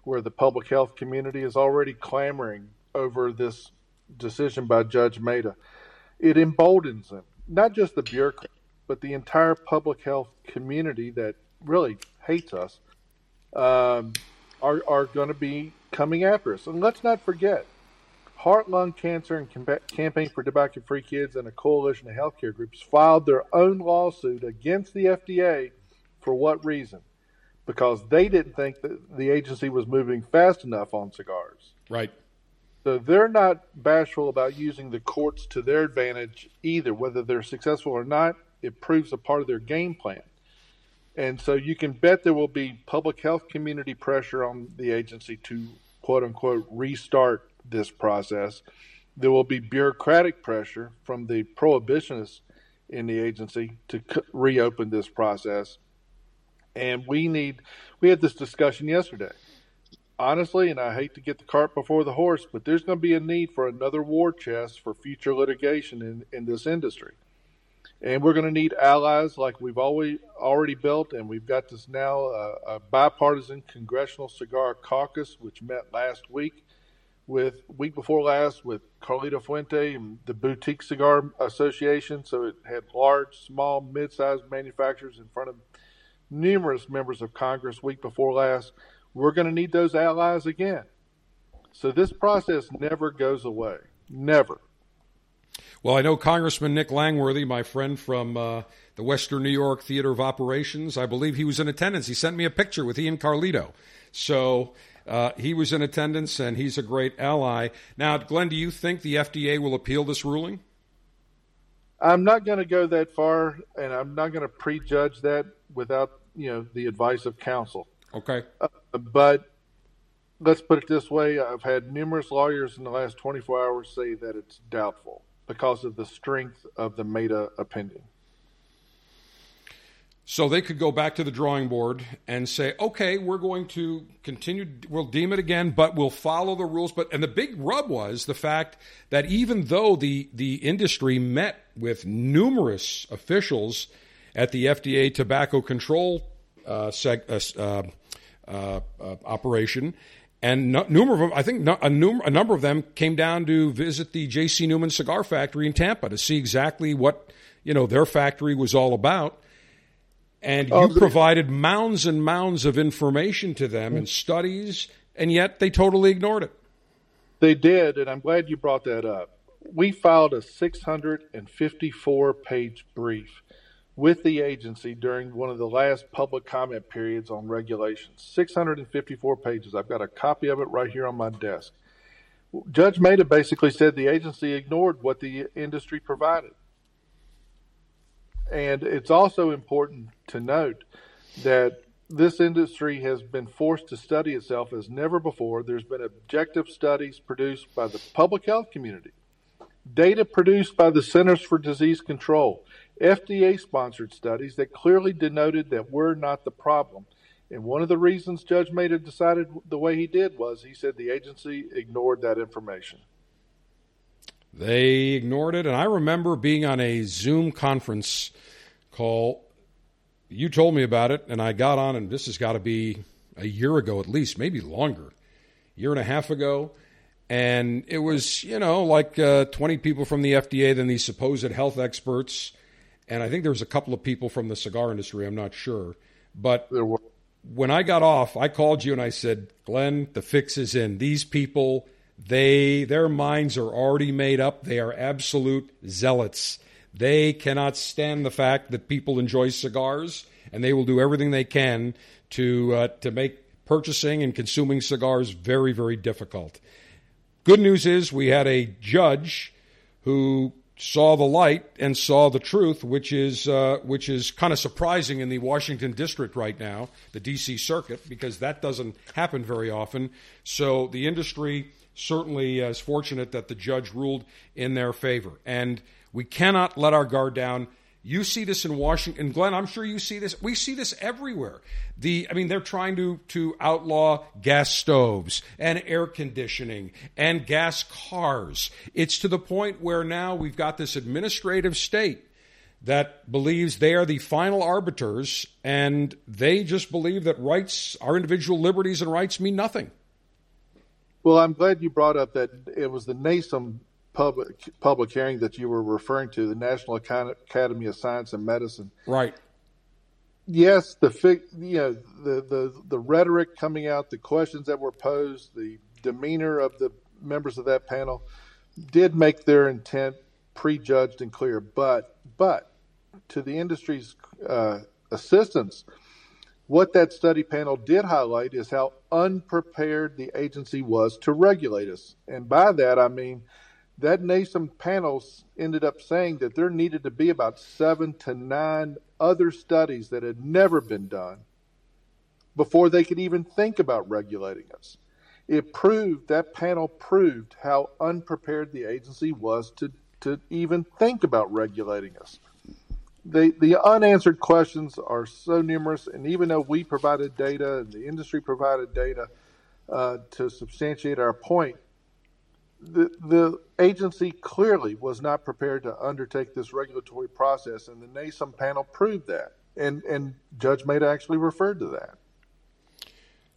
where the public health community is already clamoring over this decision by Judge Mehta. It emboldens them, not just the bureaucrats, but the entire public health community that really hates us um, are, are going to be coming after us. And let's not forget, Heart, Lung Cancer and Campaign for Tobacco Free Kids and a coalition of healthcare groups filed their own lawsuit against the FDA for what reason? Because they didn't think that the agency was moving fast enough on cigars. Right. So they're not bashful about using the courts to their advantage either. Whether they're successful or not, it proves a part of their game plan. And so you can bet there will be public health community pressure on the agency to quote unquote restart this process. There will be bureaucratic pressure from the prohibitionists in the agency to reopen this process. And we need, we had this discussion yesterday honestly, and I hate to get the cart before the horse, but there's going to be a need for another war chest for future litigation in, in this industry. And we're going to need allies like we've always already built, and we've got this now uh, a bipartisan congressional cigar caucus, which met last week, with week before last with Carlito Fuente and the Boutique Cigar Association. So it had large, small, mid-sized manufacturers in front of numerous members of Congress week before last we're going to need those allies again. So this process never goes away. Never. Well, I know Congressman Nick Langworthy, my friend from uh, the Western New York Theater of Operations. I believe he was in attendance. He sent me a picture with Ian Carlito. So uh, he was in attendance, and he's a great ally. Now, Glynn, do you think the FDA will appeal this ruling? I'm not going to go that far, and I'm not going to prejudge that without you know the advice of counsel. Okay. Uh, but let's put it this way I've had numerous lawyers in the last 24 hours say that it's doubtful because of the strength of the Mehta opinion. So they could go back to the drawing board and say, okay, we're going to continue, we'll deem it again, but we'll follow the rules. But and the big rub was the fact that even though the the industry met with numerous officials at the FDA tobacco control uh, seg, uh, uh uh, uh, operation. And no, number of them, I think no, a, num- a number of them came down to visit the J.C. Newman cigar factory in Tampa to see exactly what you know their factory was all about. And you provided mounds and mounds of information to them and studies, and yet they totally ignored it. They did, and I'm glad you brought that up. We filed a 654 page brief with the agency during one of the last public comment periods on regulations. 654 pages. I've got a copy of it right here on my desk. Judge Mehta basically said the agency ignored what the industry provided. And it's also important to note that this industry has been forced to study itself as never before. There's been objective studies produced by the public health community, data produced by the Centers for Disease Control, FDA sponsored studies that clearly denoted that we're not the problem. And one of the reasons Judge Mehta decided the way he did was he said the agency ignored that information. They ignored it. And I remember being on a Zoom conference call. You told me about it, and I got on, and this has got to be a year ago at least, maybe longer, year and a half ago. And it was, you know, like uh, 20 people from the FDA, then these supposed health experts and I think there was a couple of people from the cigar industry. I'm not sure, but when I got off, I called you and I said, Glynn, the fix is in. These people, they their minds are already made up. They are absolute zealots. They cannot stand the fact that people enjoy cigars, and they will do everything they can to uh, to make purchasing and consuming cigars very, very difficult. Good news is we had a judge who saw the light and saw the truth, which is uh, which is kind of surprising in the Washington district right now, the D.C. circuit, because that doesn't happen very often. So the industry certainly is fortunate that the judge ruled in their favor, and we cannot let our guard down. You see this in Washington, Glynn. I'm sure you see this. We see this everywhere. The, I mean, they're trying to to outlaw gas stoves and air conditioning and gas cars. It's to the point where now we've got this administrative state that believes they are the final arbiters, and they just believe that rights, our individual liberties and rights, mean nothing. Well, I'm glad you brought up that it was the NASEM public public hearing that you were referring to, the National Academy of Science and Medicine. Right. Yes, the you know the, the the rhetoric coming out, the questions that were posed, the demeanor of the members of that panel did make their intent prejudged and clear. But but to the industry's uh, assistance, what that study panel did highlight is how unprepared the agency was to regulate us, and by that I mean that NASEM panels ended up saying that there needed to be about seven to nine other studies that had never been done before they could even think about regulating us. It proved, that panel proved how unprepared the agency was to, to even think about regulating us. The, the unanswered questions are so numerous, and even though we provided data and the industry provided data uh, to substantiate our point, the, the agency clearly was not prepared to undertake this regulatory process, and the NASEM panel proved that. And, and Judge Mehta actually referred to that.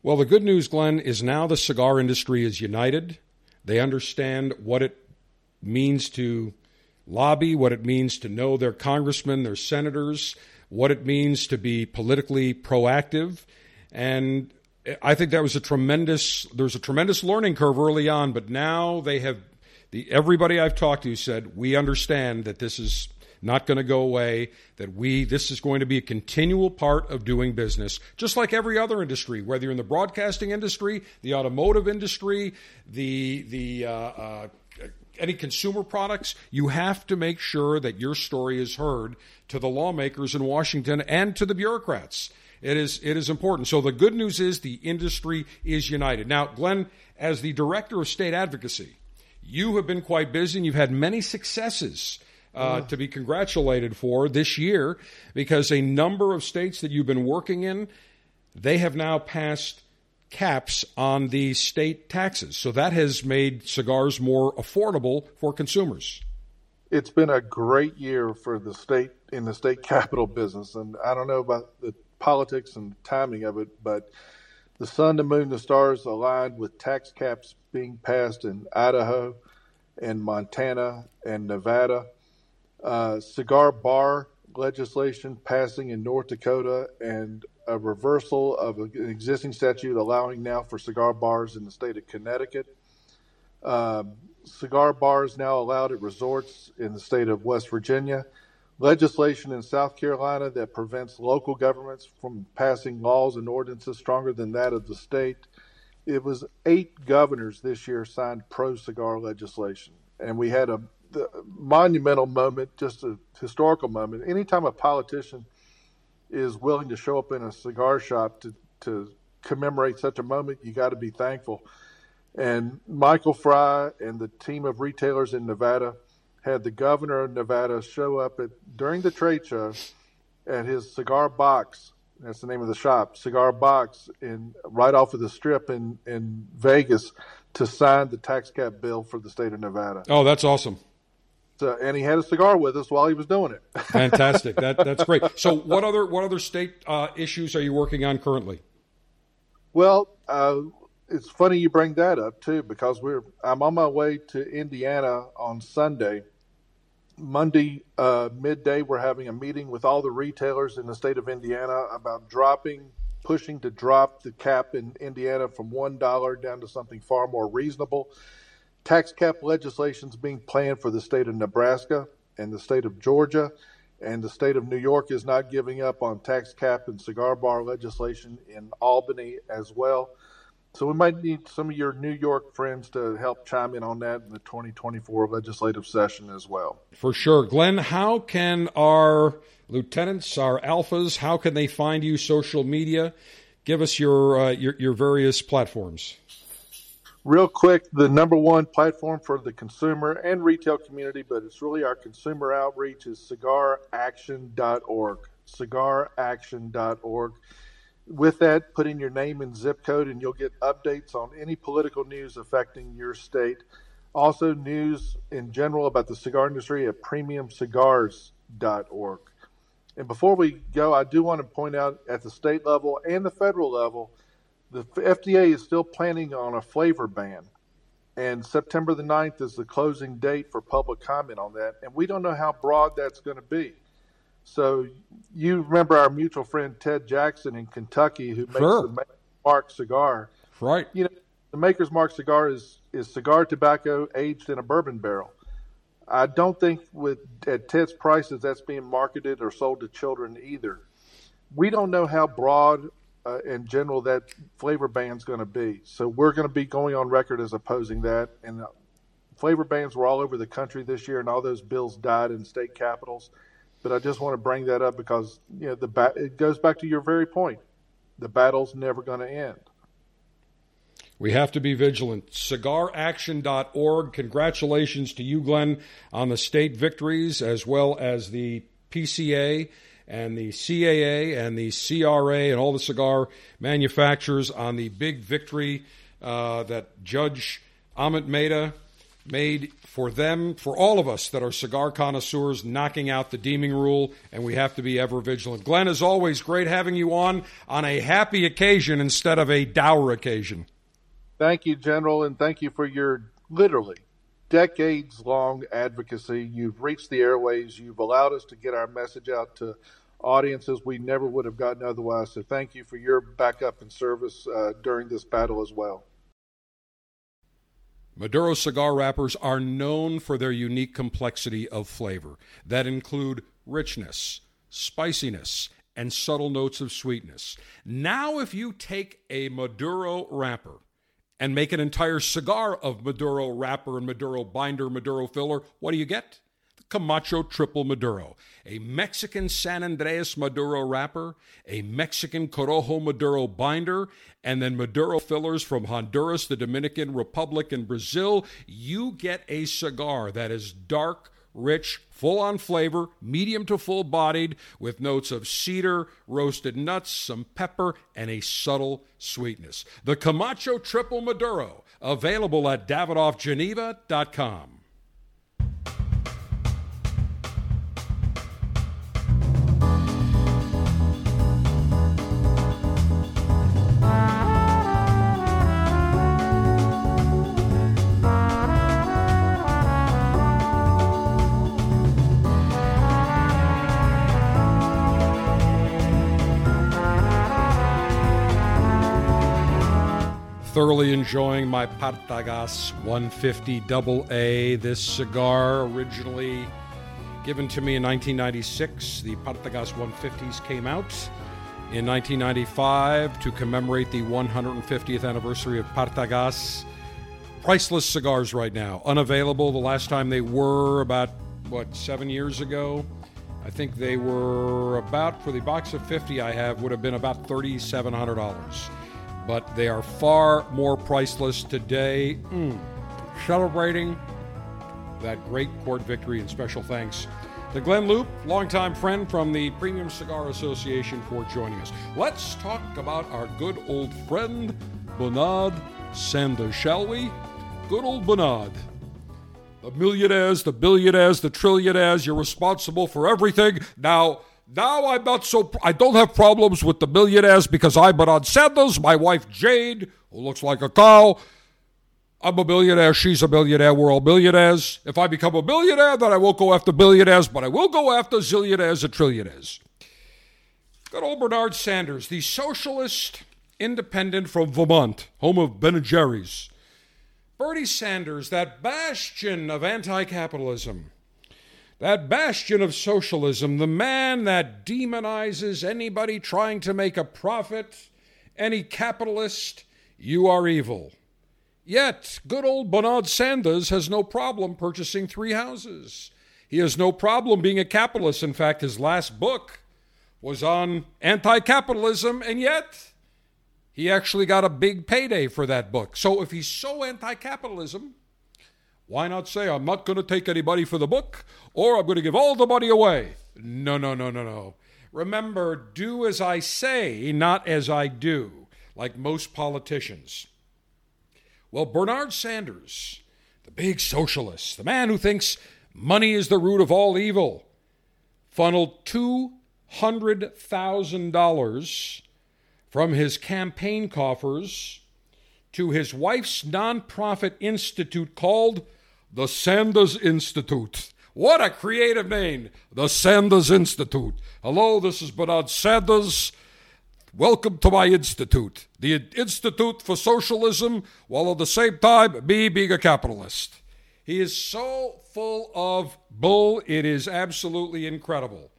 Well, the good news, Glynn, is now the cigar industry is united. They understand what it means to lobby, what it means to know their congressmen, their senators, what it means to be politically proactive. And I think that was a tremendous. There was a tremendous learning curve early on, but now they have. The, everybody I've talked to said we understand that this is not going to go away. That we this is going to be a continual part of doing business, just like every other industry, whether you're in the broadcasting industry, the automotive industry, the the uh, uh, any consumer products, you have to make sure that your story is heard to the lawmakers in Washington and to the bureaucrats. It is it is important. So the good news is the industry is united. Now, Glynn, as the director of state advocacy, you have been quite busy and you've had many successes. Uh, to be congratulated for this year because a number of states that you've been working in they have now passed caps on the state taxes so that has made cigars more affordable for consumers it's been a great year for the state in the state capital business and i don't know about the politics and timing of it, but the sun, the moon, the stars aligned with tax caps being passed in Idaho and Montana and Nevada. Uh, cigar bar legislation passing in North Dakota and a reversal of an existing statute allowing now for cigar bars in the state of Connecticut. Um, cigar bars now allowed at resorts in the state of West Virginia legislation in South Carolina that prevents local governments from passing laws and ordinances stronger than that of the state. It was eight governors this year signed pro cigar legislation, and we had a monumental moment, just a historical moment. Anytime a politician is willing to show up in a cigar shop to, to commemorate such a moment, you got to be thankful. And Michael Fry and the team of retailers in Nevada had the governor of Nevada show up at during the trade show at his cigar box. That's the name of the shop, cigar box, in right off of the strip in in Vegas to sign the tax cap bill for the state of Nevada. Oh, that's awesome. So, and he had a cigar with us while he was doing it. Fantastic. That that's great. So, what other what other state uh, issues are you working on currently? Well, uh, it's funny you bring that up too because we're I'm on my way to Indiana on Sunday Monday uh, midday, we're having a meeting with all the retailers in the state of Indiana about dropping pushing to drop the cap in Indiana from $1 down to something far more reasonable. Tax cap legislation is being planned for the state of Nebraska and the state of Georgia, and the state of New York is not giving up on tax cap and cigar bar legislation in Albany as well. So we might need some of your New York friends to help chime in on that in the 2024 legislative session as well. For sure. Glynn, how can our lieutenants, our alphas, how can they find you social media? Give us your, uh, your, your various platforms. Real quick, the number one platform for the consumer and retail community, but it's really our consumer outreach is cigaraction.org. Cigaraction.org with that, put in your name and zip code, and you'll get updates on any political news affecting your state. Also, news in general about the cigar industry at premiumcigars.org. And before we go, I do want to point out at the state level and the federal level, the FDA is still planning on a flavor ban. And September the 9th is the closing date for public comment on that. And we don't know how broad that's going to be. So you remember our mutual friend Ted Jackson in Kentucky who makes sure. the Mark cigar. Right. You know, the Maker's Mark cigar is is cigar tobacco aged in a bourbon barrel. I don't think with at Ted's prices that's being marketed or sold to children either. We don't know how broad uh, in general that flavor ban is going to be. So we're going to be going on record as opposing that. And uh, flavor bans were all over the country this year, and all those bills died in state capitals. But I just want to bring that up because you know the it goes back to your very point. The battle's never going to end. We have to be vigilant. CigarAction.org. Congratulations to you, Glynn, on the state victories as well as the PCA and the CAA and the CRA and all the cigar manufacturers on the big victory uh, that Judge Amit Mehta made for them, for all of us that are cigar connoisseurs, knocking out the deeming rule, and we have to be ever vigilant. Glynn, as always, great having you on on a happy occasion instead of a dour occasion. Thank you, General, and thank you for your literally decades long advocacy. You've reached the airways, you've allowed us to get our message out to audiences we never would have gotten otherwise. So thank you for your backup and service uh, during this battle as well. Maduro cigar wrappers are known for their unique complexity of flavor that include richness, spiciness, and subtle notes of sweetness. Now, if you take a Maduro wrapper and make an entire cigar of Maduro wrapper and Maduro binder, Maduro filler, what do you get? Camacho Triple Maduro, a Mexican San Andreas Maduro wrapper, a Mexican Corojo Maduro binder, and then Maduro fillers from Honduras, the Dominican Republic, and Brazil. You get a cigar that is dark, rich, full on flavor, medium to full bodied, with notes of cedar, roasted nuts, some pepper, and a subtle sweetness. The Camacho Triple Maduro, available at DavidoffGeneva.com. thoroughly enjoying my Partagas 150 AA. This cigar, originally given to me in 1996, the Partagas 150s came out in 1995 to commemorate the 150th anniversary of Partagas. Priceless cigars right now, unavailable. The last time they were about, what, seven years ago? I think they were about, for the box of 50 I have, would have been about $3,700 but they are far more priceless today. Mm. Celebrating that great court victory and special thanks to Glynn Loope, longtime friend from the Premium Cigar Association, for joining us. Let's talk about our good old friend, Bernard Sanders, shall we? Good old Bernard. The millionaires, the billionaires, the trillionaires, you're responsible for everything. Now, now I'm not so. I don't have problems with the millionaires because I'm Bernard Sanders, my wife Jane, who looks like a cow. I'm a millionaire. She's a millionaire. We're all millionaires. If I become a millionaire, then I won't go after billionaires, but I will go after zillionaires and trillionaires. Good old Bernard Sanders, the socialist independent from Vermont, home of Ben and Jerry's. Bernie Sanders, that bastion of anti capitalism, that bastion of socialism, the man that demonizes anybody trying to make a profit, any capitalist, you are evil. Yet, good old Bernard Sanders has no problem purchasing three houses. He has no problem being a capitalist. In fact, his last book was on anti capitalism, and yet he actually got a big payday for that book. So if he's so anti capitalism, why not say, I'm not going to take anybody for the book, or I'm going to give all the money away? No, no, no, no, no. Remember, do as I say, not as I do, like most politicians. Well, Bernard Sanders, the big socialist, the man who thinks money is the root of all evil, funneled two $100,000 from his campaign coffers to his wife's nonprofit institute called the Sanders Institute. What a creative name, the Sanders Institute. Hello, this is Bernard Sanders. Welcome to my institute, the Institute for Socialism, while at the same time, me being a capitalist. He is so full of bull, it is absolutely incredible.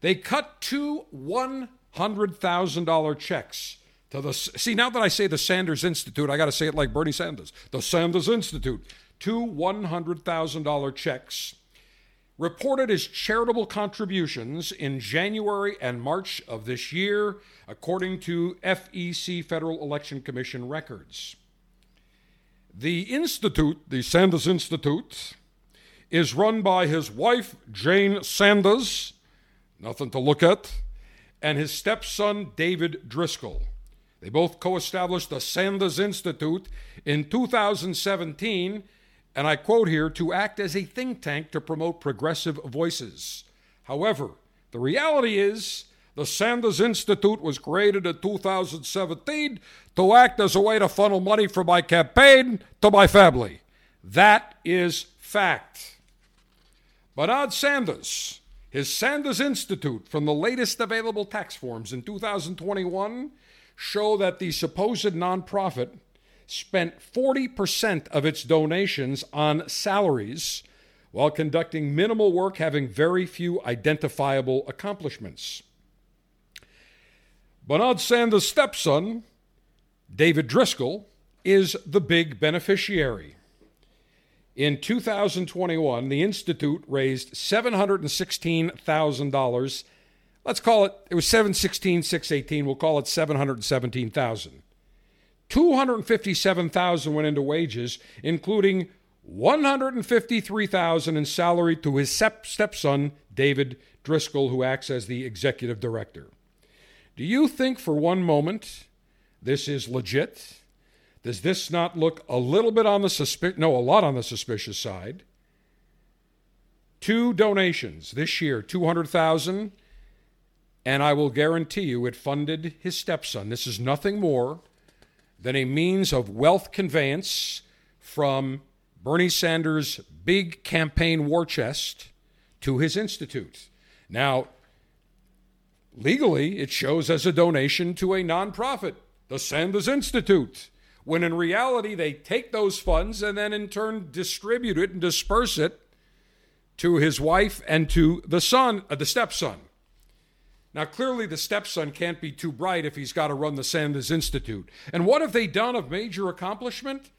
They cut two $100,000 checks to the. See, now that I say the Sanders Institute, I got to say it like Bernie Sanders. The Sanders Institute. Two $100,000 checks reported as charitable contributions in January and March of this year, according to FEC Federal Election Commission records. The Institute, the Sanders Institute, is run by his wife, Jane Sanders, nothing to look at, and his stepson, David Driscoll. They both co established the Sanders Institute in 2017, and I quote here to act as a think tank to promote progressive voices. However, the reality is the Sanders Institute was created in 2017 to act as a way to funnel money for my campaign to my family. That is fact. Bernard Sanders his Sanders Institute, from the latest available tax forms in 2021, show that the supposed nonprofit spent 40% of its donations on salaries while conducting minimal work having very few identifiable accomplishments. Bernard Sanders' stepson, David Driscoll, is the big beneficiary. In 2021, the Institute raised $716,000. Let's call it, it was 716, 618. We'll call it 717,000. 257,000 went into wages, including 153,000 in salary to his stepson, David Driscoll, who acts as the executive director. Do you think for one moment this is legit? Does this not look a little bit on the suspicious, no, a lot on the suspicious side? Two donations this year, 200,000, and I will guarantee you it funded his stepson. This is nothing more than a means of wealth conveyance from Bernie Sanders' big campaign war chest to his institute. Now, legally, it shows as a donation to a nonprofit, the Sanders Institute when in reality they take those funds and then in turn distribute it and disperse it to his wife and to the son, uh, the stepson. Now, clearly, the stepson can't be too bright if he's got to run the Sanders Institute. And what have they done of major accomplishment?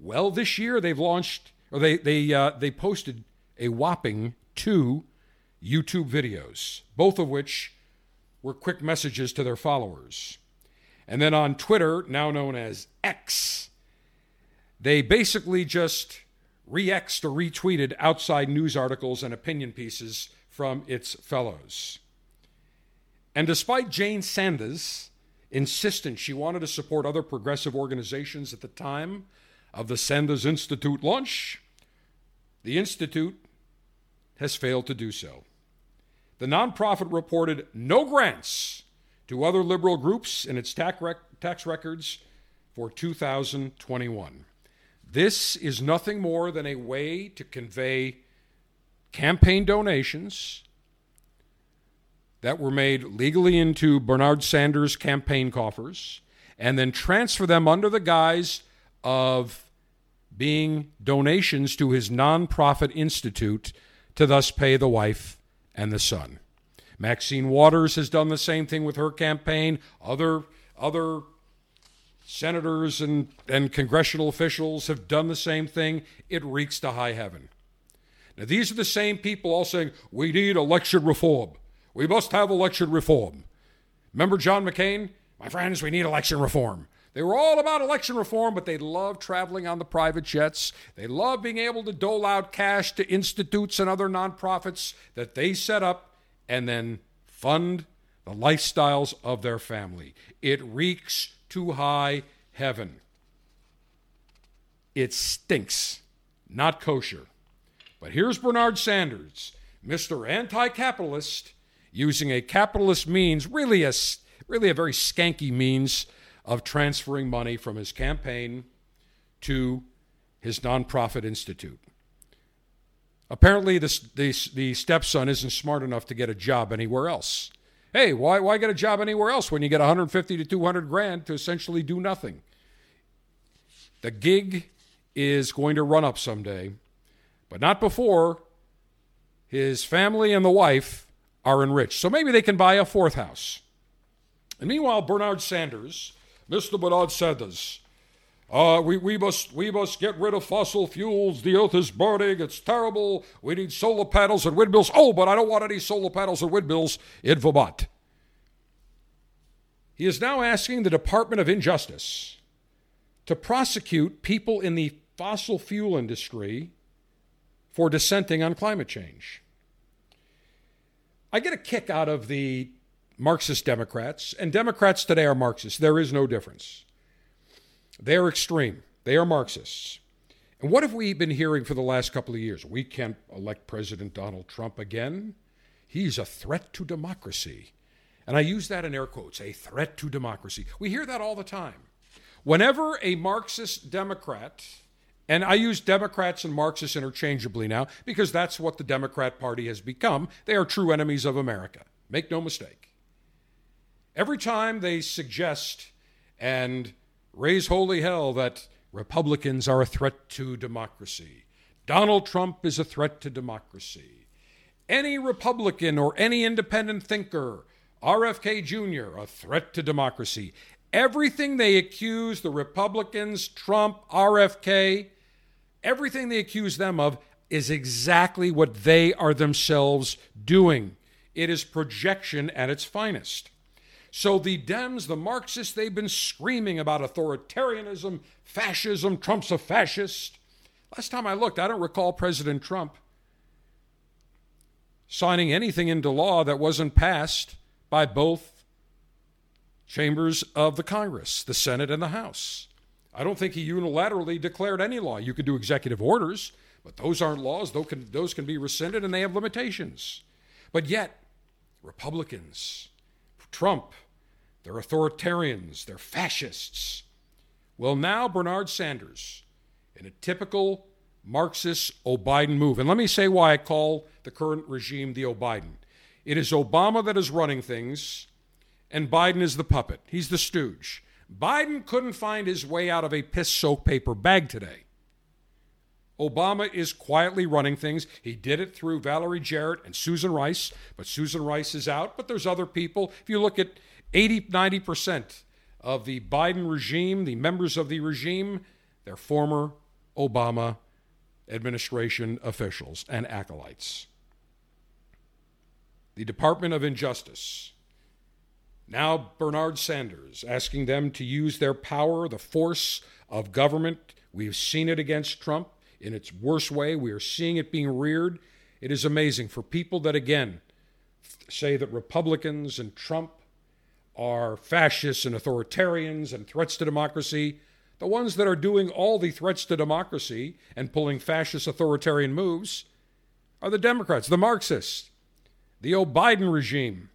Well, this year they've launched, or they they uh, they posted a whopping two YouTube videos, both of which were quick messages to their followers. And then on Twitter, now known as X, they basically just re Xed or retweeted outside news articles and opinion pieces from its fellows. And despite Jane Sanders' insistence she wanted to support other progressive organizations at the time of the Sanders Institute launch, the Institute has failed to do so. The nonprofit reported no grants to other liberal groups in its tax, rec- tax records for 2021. This is nothing more than a way to convey campaign donations that were made legally into Bernard Sanders' campaign coffers and then transfer them under the guise of being donations to his nonprofit institute to thus pay the wife and the son. Maxine Waters has done the same thing with her campaign. Other other senators and, and congressional officials have done the same thing. It reeks to high heaven. Now, these are the same people all saying, we need election reform. We must have election reform. Remember John McCain? My friends, we need election reform. They were all about election reform, but they loved traveling on the private jets. They loved being able to dole out cash to institutes and other nonprofits that they set up and then fund the lifestyles of their family. It reeks to high heaven. It stinks, not kosher. But here's Bernard Sanders, Mr. Anti capitalist, using a capitalist means, really a, really a very skanky means of transferring money from his campaign to his nonprofit institute. Apparently, the, the, the stepson isn't smart enough to get a job anywhere else. Hey, why, why get a job anywhere else when you get 150 to 200 grand to essentially do nothing? The gig is going to run up someday, but not before his family and the wife are enriched. So maybe they can buy a fourth house. And meanwhile, Bernard Sanders Mr. Bernard Sanders, uh, we, we, must, we must get rid of fossil fuels. The earth is burning. It's terrible. We need solar panels and windmills. Oh, but I don't want any solar panels and windmills in Vermont. He is now asking the Department of Injustice to prosecute people in the fossil fuel industry for dissenting on climate change. I get a kick out of the Marxist Democrats, and Democrats today are Marxists. There is no difference. They are extreme, they are Marxists. And what have we been hearing for the last couple of years? We can't elect President Donald Trump again. He's a threat to democracy. And I use that in air quotes a threat to democracy. We hear that all the time. Whenever a Marxist Democrat, and I use Democrats and Marxists interchangeably now because that's what the Democrat Party has become, they are true enemies of America. Make no mistake. Every time they suggest and raise holy hell that Republicans are a threat to democracy, Donald Trump is a threat to democracy, any Republican or any independent thinker, RFK Jr., a threat to democracy. Everything they accuse the Republicans, Trump, RFK, everything they accuse them of is exactly what they are themselves doing. It is projection at its finest. So the Dems, the Marxists, they've been screaming about authoritarianism, fascism, Trump's a fascist. Last time I looked, I don't recall President Trump signing anything into law that wasn't passed by both chambers of the Congress, the Senate and the House. I don't think he unilaterally declared any law. You could do executive orders, but those aren't laws. Those can, those can be rescinded and they have limitations. But yet, Republicans, Trump, they're authoritarians, they're fascists. Well, now Bernard Sanders, in a typical Marxist O'Biden move, and let me say why I call the current regime the O'Biden. It is Obama that is running things, and Biden is the puppet. He's the stooge. Biden couldn't find his way out of a piss soaked paper bag today. Obama is quietly running things. He did it through Valerie Jarrett and Susan Rice, but Susan Rice is out. But there's other people. If you look at 80, 90% of the Biden regime, the members of the regime, they're former Obama administration officials and acolytes. The Department of Injustice. Now, Bernard Sanders asking them to use their power, the force of government. We've seen it against Trump in its worst way. We are seeing it being reared. It is amazing for people that, again, say that Republicans and Trump are fascists and authoritarians and threats to democracy. The ones that are doing all the threats to democracy and pulling fascist authoritarian moves are the Democrats, the Marxists, the O'Biden regime.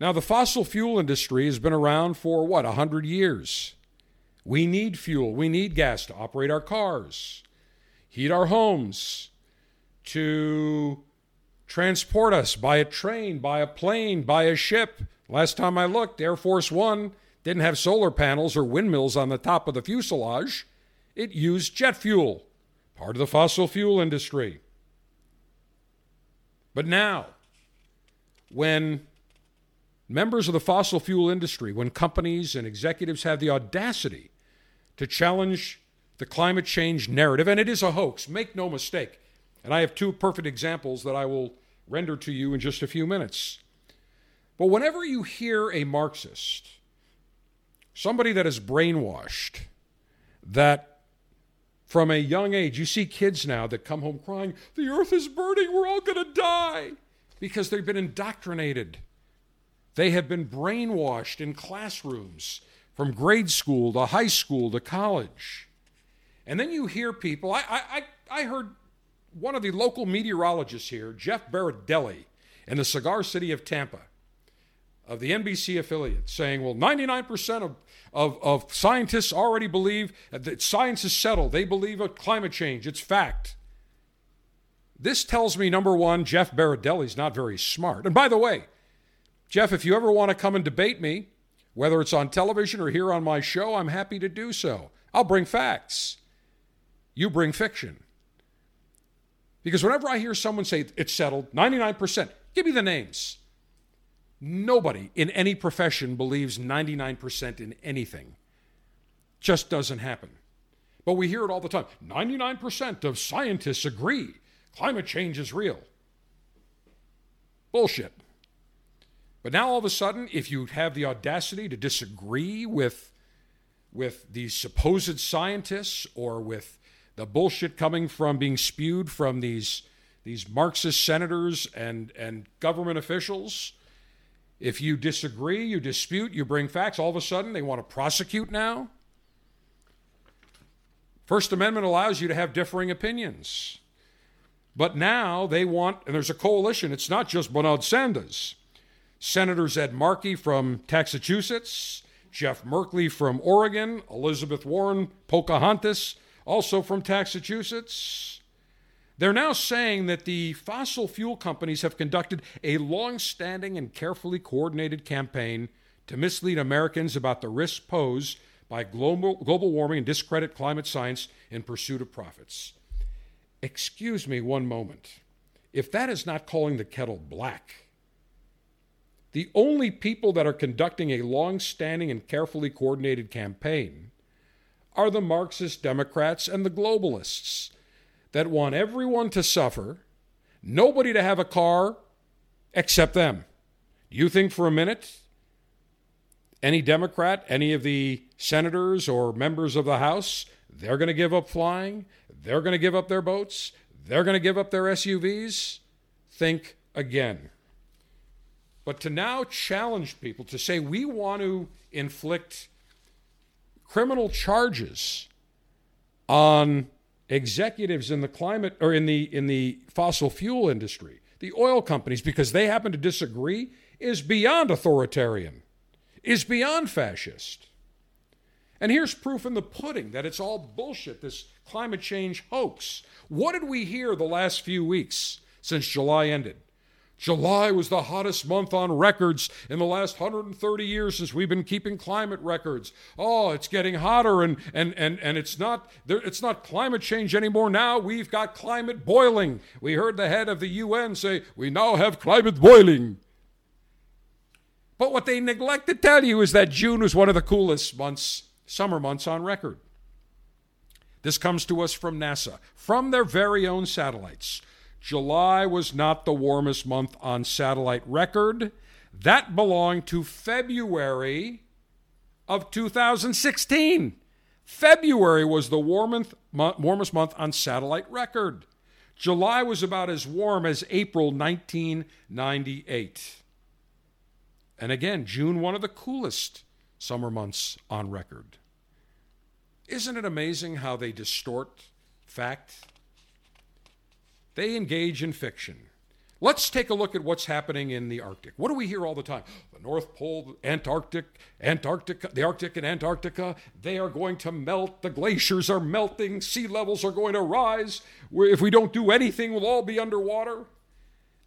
Now, the fossil fuel industry has been around for what, 100 years? We need fuel. We need gas to operate our cars, heat our homes, to transport us by a train, by a plane, by a ship. Last time I looked, Air Force One didn't have solar panels or windmills on the top of the fuselage. It used jet fuel, part of the fossil fuel industry. But now, when members of the fossil fuel industry, when companies and executives have the audacity to challenge the climate change narrative, and it is a hoax, make no mistake. And I have two perfect examples that I will render to you in just a few minutes. But whenever you hear a Marxist, somebody that is brainwashed, that from a young age, you see kids now that come home crying, the earth is burning, we're all going to die, because they've been indoctrinated. They have been brainwashed in classrooms from grade school to high school to college. And then you hear people, I, I, I heard one of the local meteorologists here, Jeff Berardelli, in the cigar city of Tampa, of the NBC affiliate, saying, well, 99% of, of, of scientists already believe that science is settled. They believe of climate change. It's fact. This tells me, number one, Jeff Berardelli's not very smart. And by the way, Jeff, if you ever want to come and debate me, whether it's on television or here on my show, I'm happy to do so. I'll bring facts. You bring fiction. Because whenever I hear someone say it's settled, 99%, give me the names. Nobody in any profession believes 99% in anything. Just doesn't happen. But we hear it all the time 99% of scientists agree climate change is real. Bullshit. But now all of a sudden, if you have the audacity to disagree with, with these supposed scientists or with the bullshit coming from being spewed from these these Marxist senators and and government officials. If you disagree, you dispute, you bring facts, all of a sudden they want to prosecute now. First Amendment allows you to have differing opinions. But now they want, and there's a coalition, it's not just Bernard Sanders. Senators Ed Markey from Massachusetts, Jeff Merkley from Oregon, Elizabeth Warren, Pocahontas also from Massachusetts. They're now saying that the fossil fuel companies have conducted a long standing and carefully coordinated campaign to mislead Americans about the risks posed by global, global warming and discredit climate science in pursuit of profits. Excuse me one moment. If that is not calling the kettle black, the only people that are conducting a long standing and carefully coordinated campaign are the Marxist Democrats and the globalists that want everyone to suffer, nobody to have a car except them. You think for a minute any Democrat, any of the senators or members of the House, they're going to give up flying? They're going to give up their boats? They're going to give up their SUVs? Think again. But to now challenge people to say we want to inflict criminal charges on executives in the climate or in the in the fossil fuel industry, the oil companies, because they happen to disagree, is beyond authoritarian, is beyond fascist. And here's proof in the pudding that it's all bullshit, this climate change hoax. What did we hear the last few weeks since July ended? July was the hottest month on records in the last 130 years since we've been keeping climate records. Oh, it's getting hotter and and and and it's not it's not climate change anymore now. We've got climate boiling. We heard the head of the UN say, "We now have climate boiling." But what they neglect to tell you is that June was one of the coolest months, summer months on record. This comes to us from NASA, from their very own satellites. July was not the warmest month on satellite record. That belonged to February of 2016. February was the warmest, warmest month on satellite record. July was about as warm as April 1998. And again, June, one of the coolest summer months on record. Isn't it amazing how they distort fact? They engage in fiction. Let's take a look at what's happening in the Arctic. What do we hear all the time? The North Pole, Antarctic, Antarctica, the Arctic and Antarctica, they are going to melt. The glaciers are melting. Sea levels are going to rise. If we don't do anything, we'll all be underwater.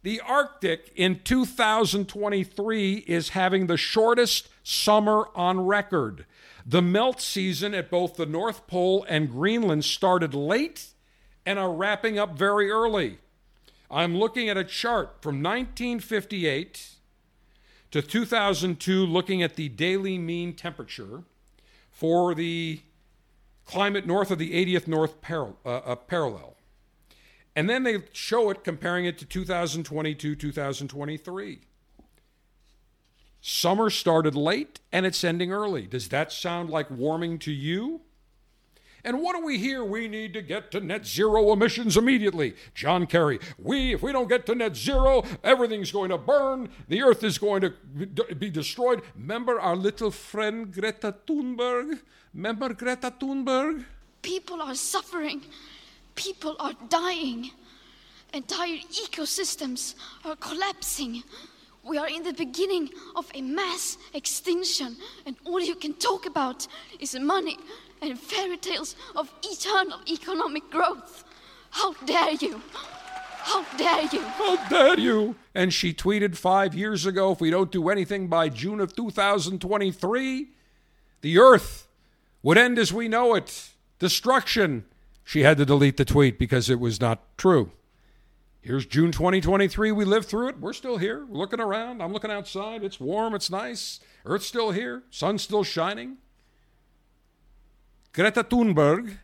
The Arctic in 2023 is having the shortest summer on record. The melt season at both the North Pole and Greenland started late and are wrapping up very early. I'm looking at a chart from 1958 to 2002, looking at the daily mean temperature for the climate north of the 80th North par- uh, uh, parallel. And then they show it comparing it to 2022, 2023. Summer started late and it's ending early. Does that sound like warming to you? And what do we hear? We need to get to net zero emissions immediately. John Kerry, we, if we don't get to net zero, everything's going to burn. The earth is going to be destroyed. Remember our little friend Greta Thunberg? Remember Greta Thunberg? People are suffering. People are dying. Entire ecosystems are collapsing. We are in the beginning of a mass extinction, and all you can talk about is money and fairy tales of eternal economic growth. How dare you! How dare you! How dare you! And she tweeted five years ago if we don't do anything by June of 2023, the earth would end as we know it. Destruction. She had to delete the tweet because it was not true. Here's June 2023. We lived through it. We're still here. We're looking around. I'm looking outside. It's warm. It's nice. Earth's still here. Sun's still shining. Greta Thunberg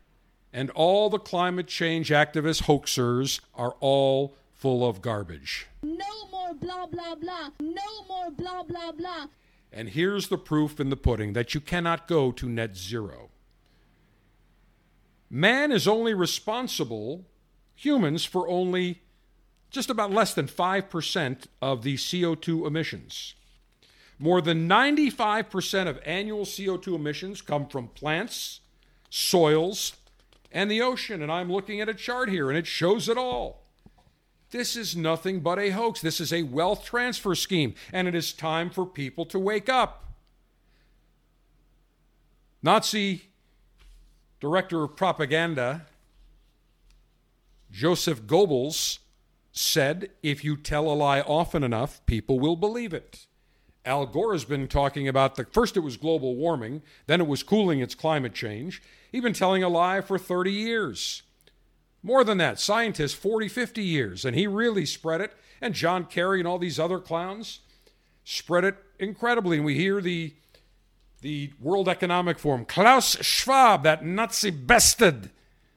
and all the climate change activist hoaxers are all full of garbage. No more blah, blah, blah. No more blah, blah, blah. And here's the proof in the pudding that you cannot go to net zero. Man is only responsible, humans, for only just about less than 5% of the CO2 emissions. More than 95% of annual CO2 emissions come from plants, soils, and the ocean. And I'm looking at a chart here, and it shows it all. This is nothing but a hoax. This is a wealth transfer scheme, and it is time for people to wake up. Nazi director of propaganda, Joseph Goebbels, said if you tell a lie often enough, people will believe it. Al Gore has been talking about the first it was global warming, then it was cooling, it's climate change. He's been telling a lie for 30 years. More than that, scientists 40, 50 years, and he really spread it. And John Kerry and all these other clowns spread it incredibly. And we hear the the World Economic Forum, Klaus Schwab, that Nazi bastard,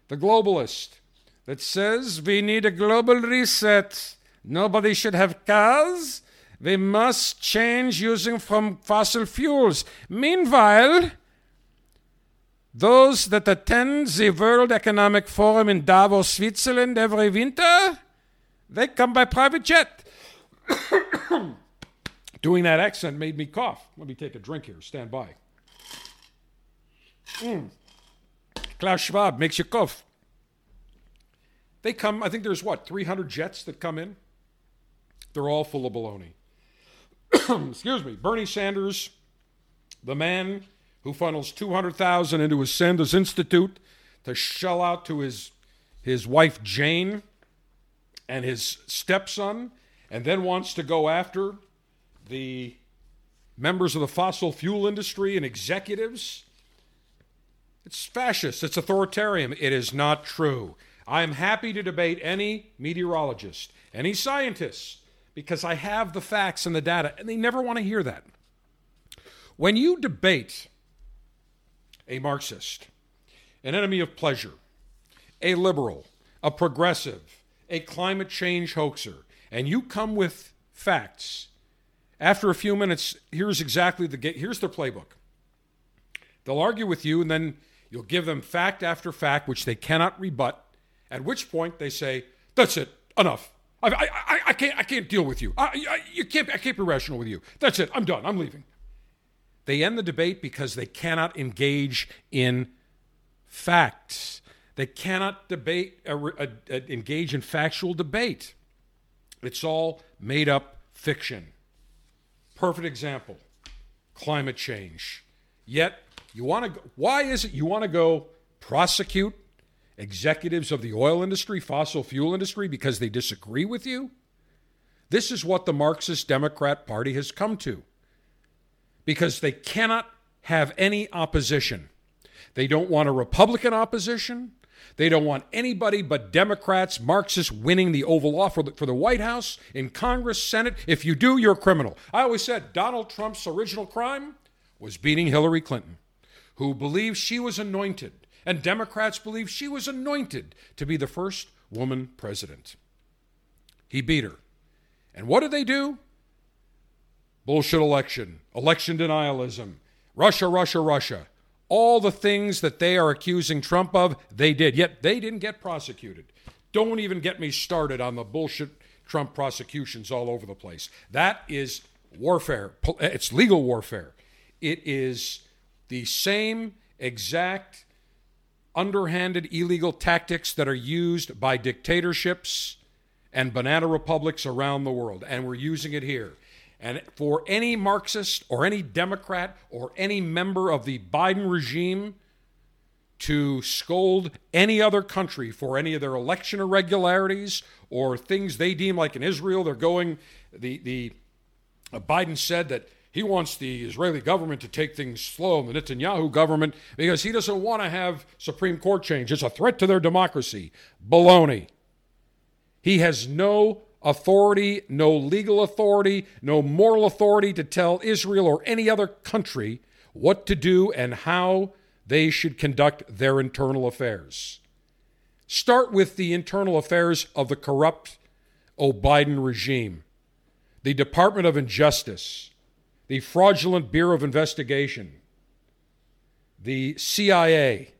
the globalist, that says we need a global reset. Nobody should have cars. We must change using from fossil fuels. Meanwhile, those that attend the World Economic Forum in Davos, Switzerland every winter, they come by private jet. Doing that accent made me cough. Let me take a drink here. Stand by. Mm. Klaus Schwab makes you cough. They come, I think there's what, 300 jets that come in? They're all full of baloney. excuse me, Bernie Sanders, the man who funnels 200,000 into his Sanders Institute to shell out to his his wife Jane and his stepson and then wants to go after the members of the fossil fuel industry and executives. It's fascist, it's authoritarian. It is not true. I am happy to debate any meteorologist, any scientist because I have the facts and the data, and they never want to hear that. When you debate a Marxist, an enemy of pleasure, a liberal, a progressive, a climate change hoaxer, and you come with facts, after a few minutes, here's exactly the here's their playbook. They'll argue with you, and then you'll give them fact after fact, which they cannot rebut. At which point they say, "That's it, enough. I, I, I, can't, I can't deal with you. I, I, you can't, I can't be rational with you. That's it. I'm done. I'm leaving. They end the debate because they cannot engage in facts. They cannot debate, uh, uh, uh, engage in factual debate. It's all made up fiction. Perfect example climate change. Yet, you want to, why is it you want to go prosecute executives of the oil industry, fossil fuel industry, because they disagree with you? This is what the Marxist Democrat Party has come to because they cannot have any opposition. They don't want a Republican opposition. They don't want anybody but Democrats, Marxists winning the Oval Office for the, White House, in Congress, Senate. If you do, you're a criminal. I always said Donald Trump's original crime was beating Hillary Clinton, who believed she was anointed, and Democrats believe she was anointed to be the first woman president. He beat her. And what did they do? Bullshit election, election denialism, Russia, Russia, Russia. All the things that they are accusing Trump of, they did. Yet they didn't get prosecuted. Don't even get me started on the bullshit Trump prosecutions all over the place. That is warfare. Eh, it's legal warfare. It is the same exact underhanded illegal tactics that are used by dictatorships and banana republics around the world. And we're using it here. And for any Marxist or any Democrat or any member of the Biden regime to scold any other country for any of their election irregularities or things they deem like in Israel, they're going, the, the uh, Biden said that he wants the Israeli government to take things slow, the Netanyahu government, because he doesn't want to have Supreme Court change. It's a threat to their democracy. Baloney. He has no authority, no legal authority, no moral authority to tell Israel or any other country what to do and how they should conduct their internal affairs. Start with the internal affairs of the corrupt oh, Biden regime, the Department of Injustice, the fraudulent Bureau of Investigation, the CIA.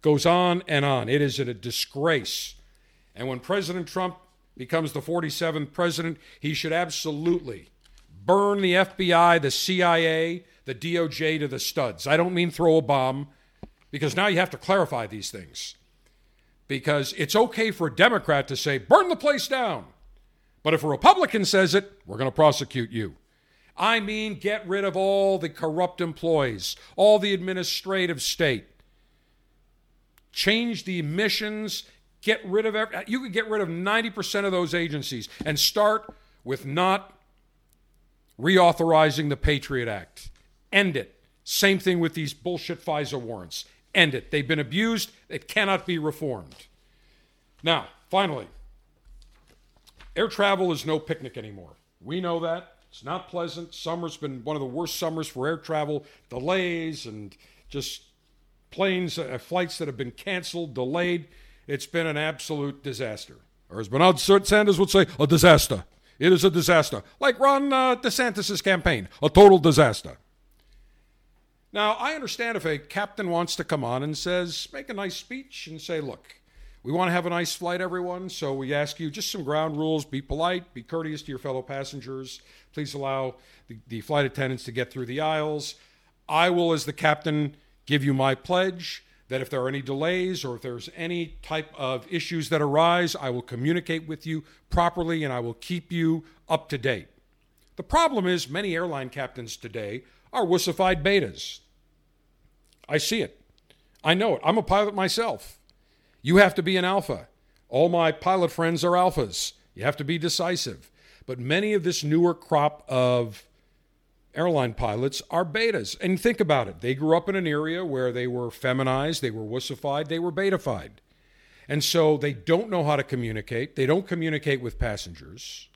Goes on and on. It is a disgrace. And when President Trump becomes the 47th president, he should absolutely burn the FBI, the CIA, the DOJ to the studs. I don't mean throw a bomb, because now you have to clarify these things. Because it's okay for a Democrat to say, burn the place down. But if a Republican says it, we're going to prosecute you. I mean, get rid of all the corrupt employees, all the administrative state. Change the emissions Get rid of every, you could get rid of 90% of those agencies and start with not reauthorizing the Patriot Act. End it. Same thing with these bullshit FISA warrants. End it. They've been abused. It cannot be reformed. Now, finally, air travel is no picnic anymore. We know that. It's not pleasant. Summer's been one of the worst summers for air travel. Delays and just planes, uh, flights that have been canceled, delayed. It's been an absolute disaster. Or as Bernard Sanders would say, a disaster. It is a disaster. Like Ron uh, DeSantis' campaign, a total disaster. Now, I understand if a captain wants to come on and says, make a nice speech and say, look, we want to have a nice flight, everyone, so we ask you just some ground rules. Be polite, be courteous to your fellow passengers. Please allow the, the flight attendants to get through the aisles. I will, as the captain, give you my pledge that if there are any delays or if there's any type of issues that arise, I will communicate with you properly and I will keep you up to date. The problem is, many airline captains today are wussified betas. I see it. I know it. I'm a pilot myself. You have to be an alpha. All my pilot friends are alphas. You have to be decisive. But many of this newer crop of airline pilots are betas. And think about it. They grew up in an area where they were feminized, they were wussified, they were betafied. And so they don't know how to communicate. They don't communicate with passengers.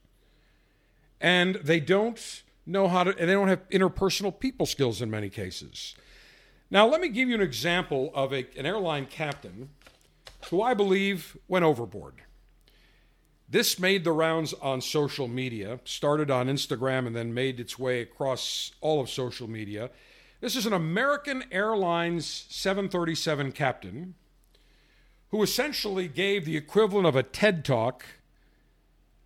And they don't know how to, and they don't have interpersonal people skills in many cases. Now, let me give you an example of a, an airline captain who I believe went overboard. This made the rounds on social media, started on Instagram and then made its way across all of social media. This is an American Airlines 737 captain who essentially gave the equivalent of a TED talk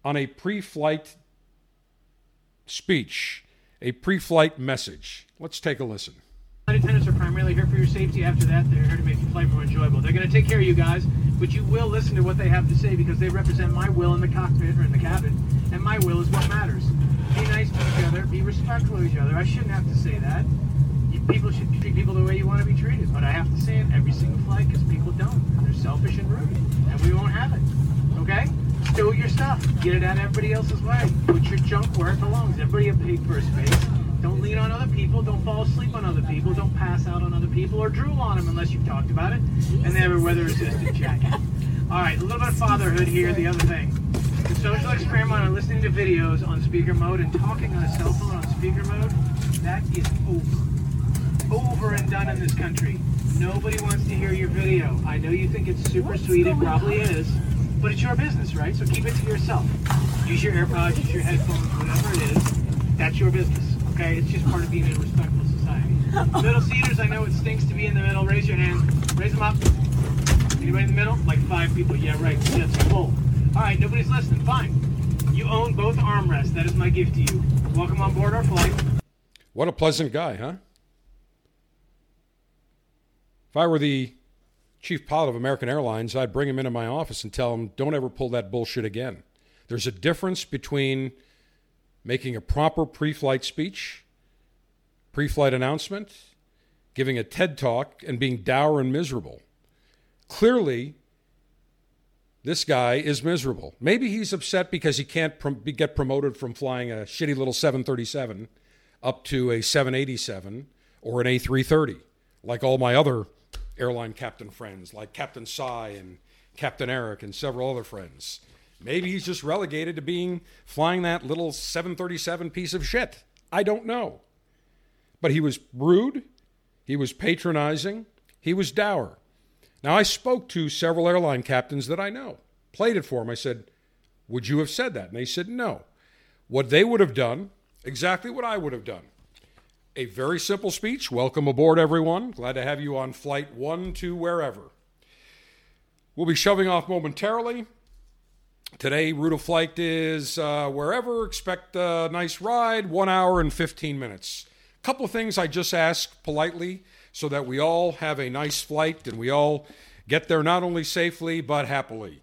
on a pre flight speech, a pre flight message. Let's take a listen. Flight attendants are primarily here for your safety. After that, they're here to make your flight more enjoyable. They're going to take care of you guys, but you will listen to what they have to say because they represent my will in the cockpit or in the cabin, and my will is what matters. Be nice to each other. Be respectful of each other. I shouldn't have to say that. People should treat people the way you want to be treated, but I have to say it every single flight because people don't. They're selfish and rude, and we won't have it. Okay? Stow your stuff. Get it out of everybody else's way. Put your junk where it belongs. Everybody a pig for a space. Don't lean on other people. Don't fall asleep on other people. Don't pass out on other people or drool on them unless you've talked about it. And they have a weather resistant jacket. All right, a little bit of fatherhood here. The other thing. The social experiment on listening to videos on speaker mode and talking on a cell phone on speaker mode, that is over. Over and done in this country. Nobody wants to hear your video. I know you think it's super sweet, it probably is, but it's your business, right? So keep it to yourself. Use your AirPods, use your headphones, whatever it is. That's your business, okay? It's just part of being in a respectful society. Middle seaters, I know it stinks to be in the middle. Raise your hands. Raise them up. Anybody in the middle? Like five people. Yeah, right. That's full. All right, nobody's listening. Fine. You own both armrests. That is my gift to you. Welcome on board our flight. What a pleasant guy, huh? If I were the chief pilot of American Airlines, I'd bring him into my office and tell him, don't ever pull that bullshit again. There's a difference between making a proper pre flight speech, pre flight announcement, giving a TED talk, and being dour and miserable. Clearly, this guy is miserable. Maybe he's upset because he can't get promoted from flying a shitty little 737 up to a 787 or an A330, like all my other airline captain friends, like Captain Cy and Captain Eric and several other friends. Maybe he's just relegated to being flying that little 737 piece of shit. I don't know. But he was rude, he was patronizing, he was dour. Now, I spoke to several airline captains that I know, played it for them. I said, Would you have said that? And they said, No. What they would have done, exactly what I would have done. A very simple speech. Welcome aboard, everyone. Glad to have you on flight one to wherever. We'll be shoving off momentarily. Today, route of flight is uh, wherever. Expect a nice ride, one hour and 15 minutes. A couple of things I just ask politely so that we all have a nice flight and we all get there not only safely but happily.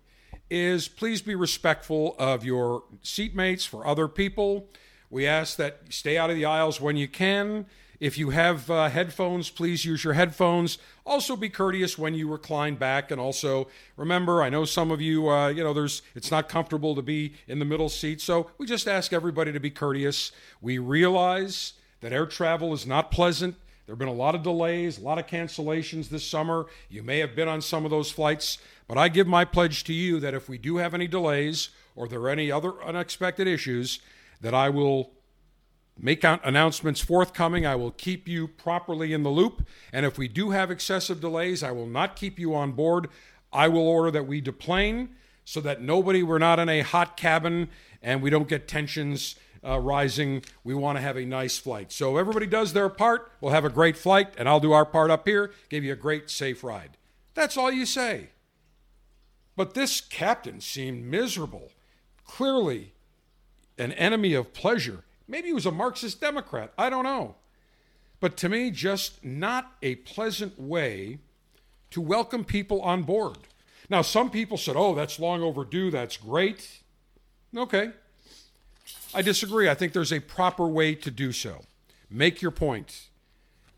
Is please be respectful of your seatmates for other people. We ask that you stay out of the aisles when you can. If you have uh, headphones, please use your headphones. Also, be courteous when you recline back, and also remember, I know some of you, uh, you know, there's it's not comfortable to be in the middle seat, so we just ask everybody to be courteous. We realize that air travel is not pleasant. There have been a lot of delays, a lot of cancellations this summer. You may have been on some of those flights, but I give my pledge to you that if we do have any delays or there are any other unexpected issues, that I will make announcements forthcoming. I will keep you properly in the loop. And if we do have excessive delays, I will not keep you on board. I will order that we deplane so that nobody, we're not in a hot cabin and we don't get tensions uh, rising. We want to have a nice flight. So everybody does their part. We'll have a great flight, and I'll do our part up here, give you a great, safe ride. That's all you say. But this captain seemed miserable, clearly an enemy of pleasure. Maybe he was a Marxist Democrat. I don't know. But to me, just not a pleasant way to welcome people on board. Now, some people said, oh, that's long overdue. That's great. Okay. I disagree. I think there's a proper way to do so. Make your point.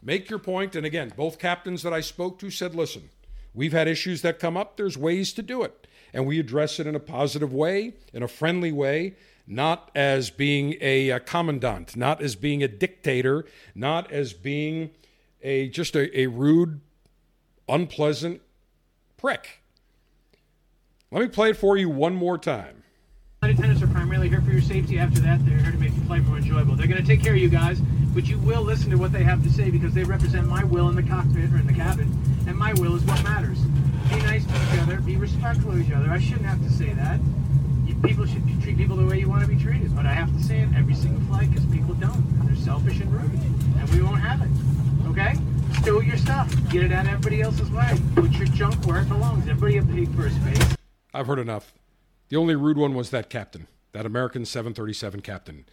Make your point. And again, both captains that I spoke to said, listen, we've had issues that come up. There's ways to do it. And we address it in a positive way, in a friendly way, not as being a, a commandant, not as being a dictator, not as being a just a, a rude, unpleasant prick. Let me play it for you one more time. Flight attendants are primarily here for your safety. After that, they're here to make the flight more enjoyable. They're going to take care of you guys, but you will listen to what they have to say because they represent my will in the cockpit or in the cabin, and my will is what matters. Be nice to each other. Be respectful of each other. I shouldn't have to say that. People should treat people the way you want to be treated, but I have to say it every single flight because people don't. They're selfish and rude, and we won't have it. Okay? Stow your stuff. Get it out of everybody else's way. Put your junk where it belongs. Everybody pig for a space. I've heard enough. The only rude one was that captain, that American 737 captain.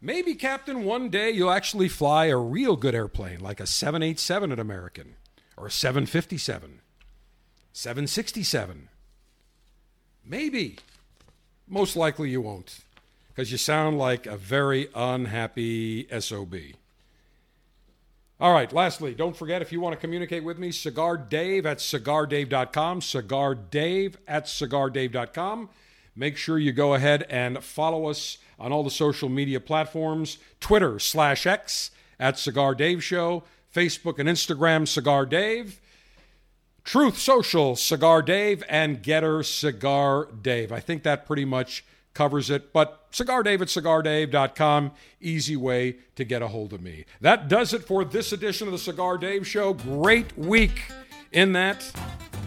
Maybe, Captain, one day you'll actually fly a real good airplane, like a 787 at American, or a 757, 767. Maybe. Most likely you won't, because you sound like a very unhappy SOB. All right, lastly, don't forget if you want to communicate with me, Cigar Dave at cigardave.com, Cigar Dave at cigardave.com. make sure you go ahead and follow us on all the social media platforms Twitter slash X at Cigar Dave Show, Facebook and Instagram, Cigar Dave. Truth Social, Cigar Dave, and Gettr Cigar Dave. I think that pretty much covers it. But Cigar Dave at cigardave.com, easy way to get a hold of me. That does it for this edition of the Cigar Dave Show. Great week in that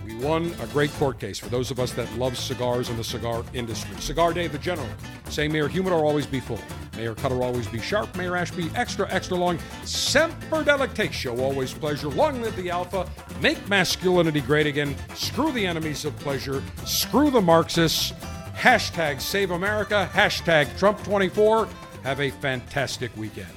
we won a great court case for those of us that love cigars and the cigar industry. Cigar Dave the general. Say Mayor Humidor always be full. Mayor Cutter always be sharp. Mayor Ashby extra, extra long. Semper Delectatio, always pleasure. Long live the Alpha. Make masculinity great again. Screw the enemies of pleasure. Screw the Marxists. Hashtag Save America. Hashtag Trump 24. Have a fantastic weekend.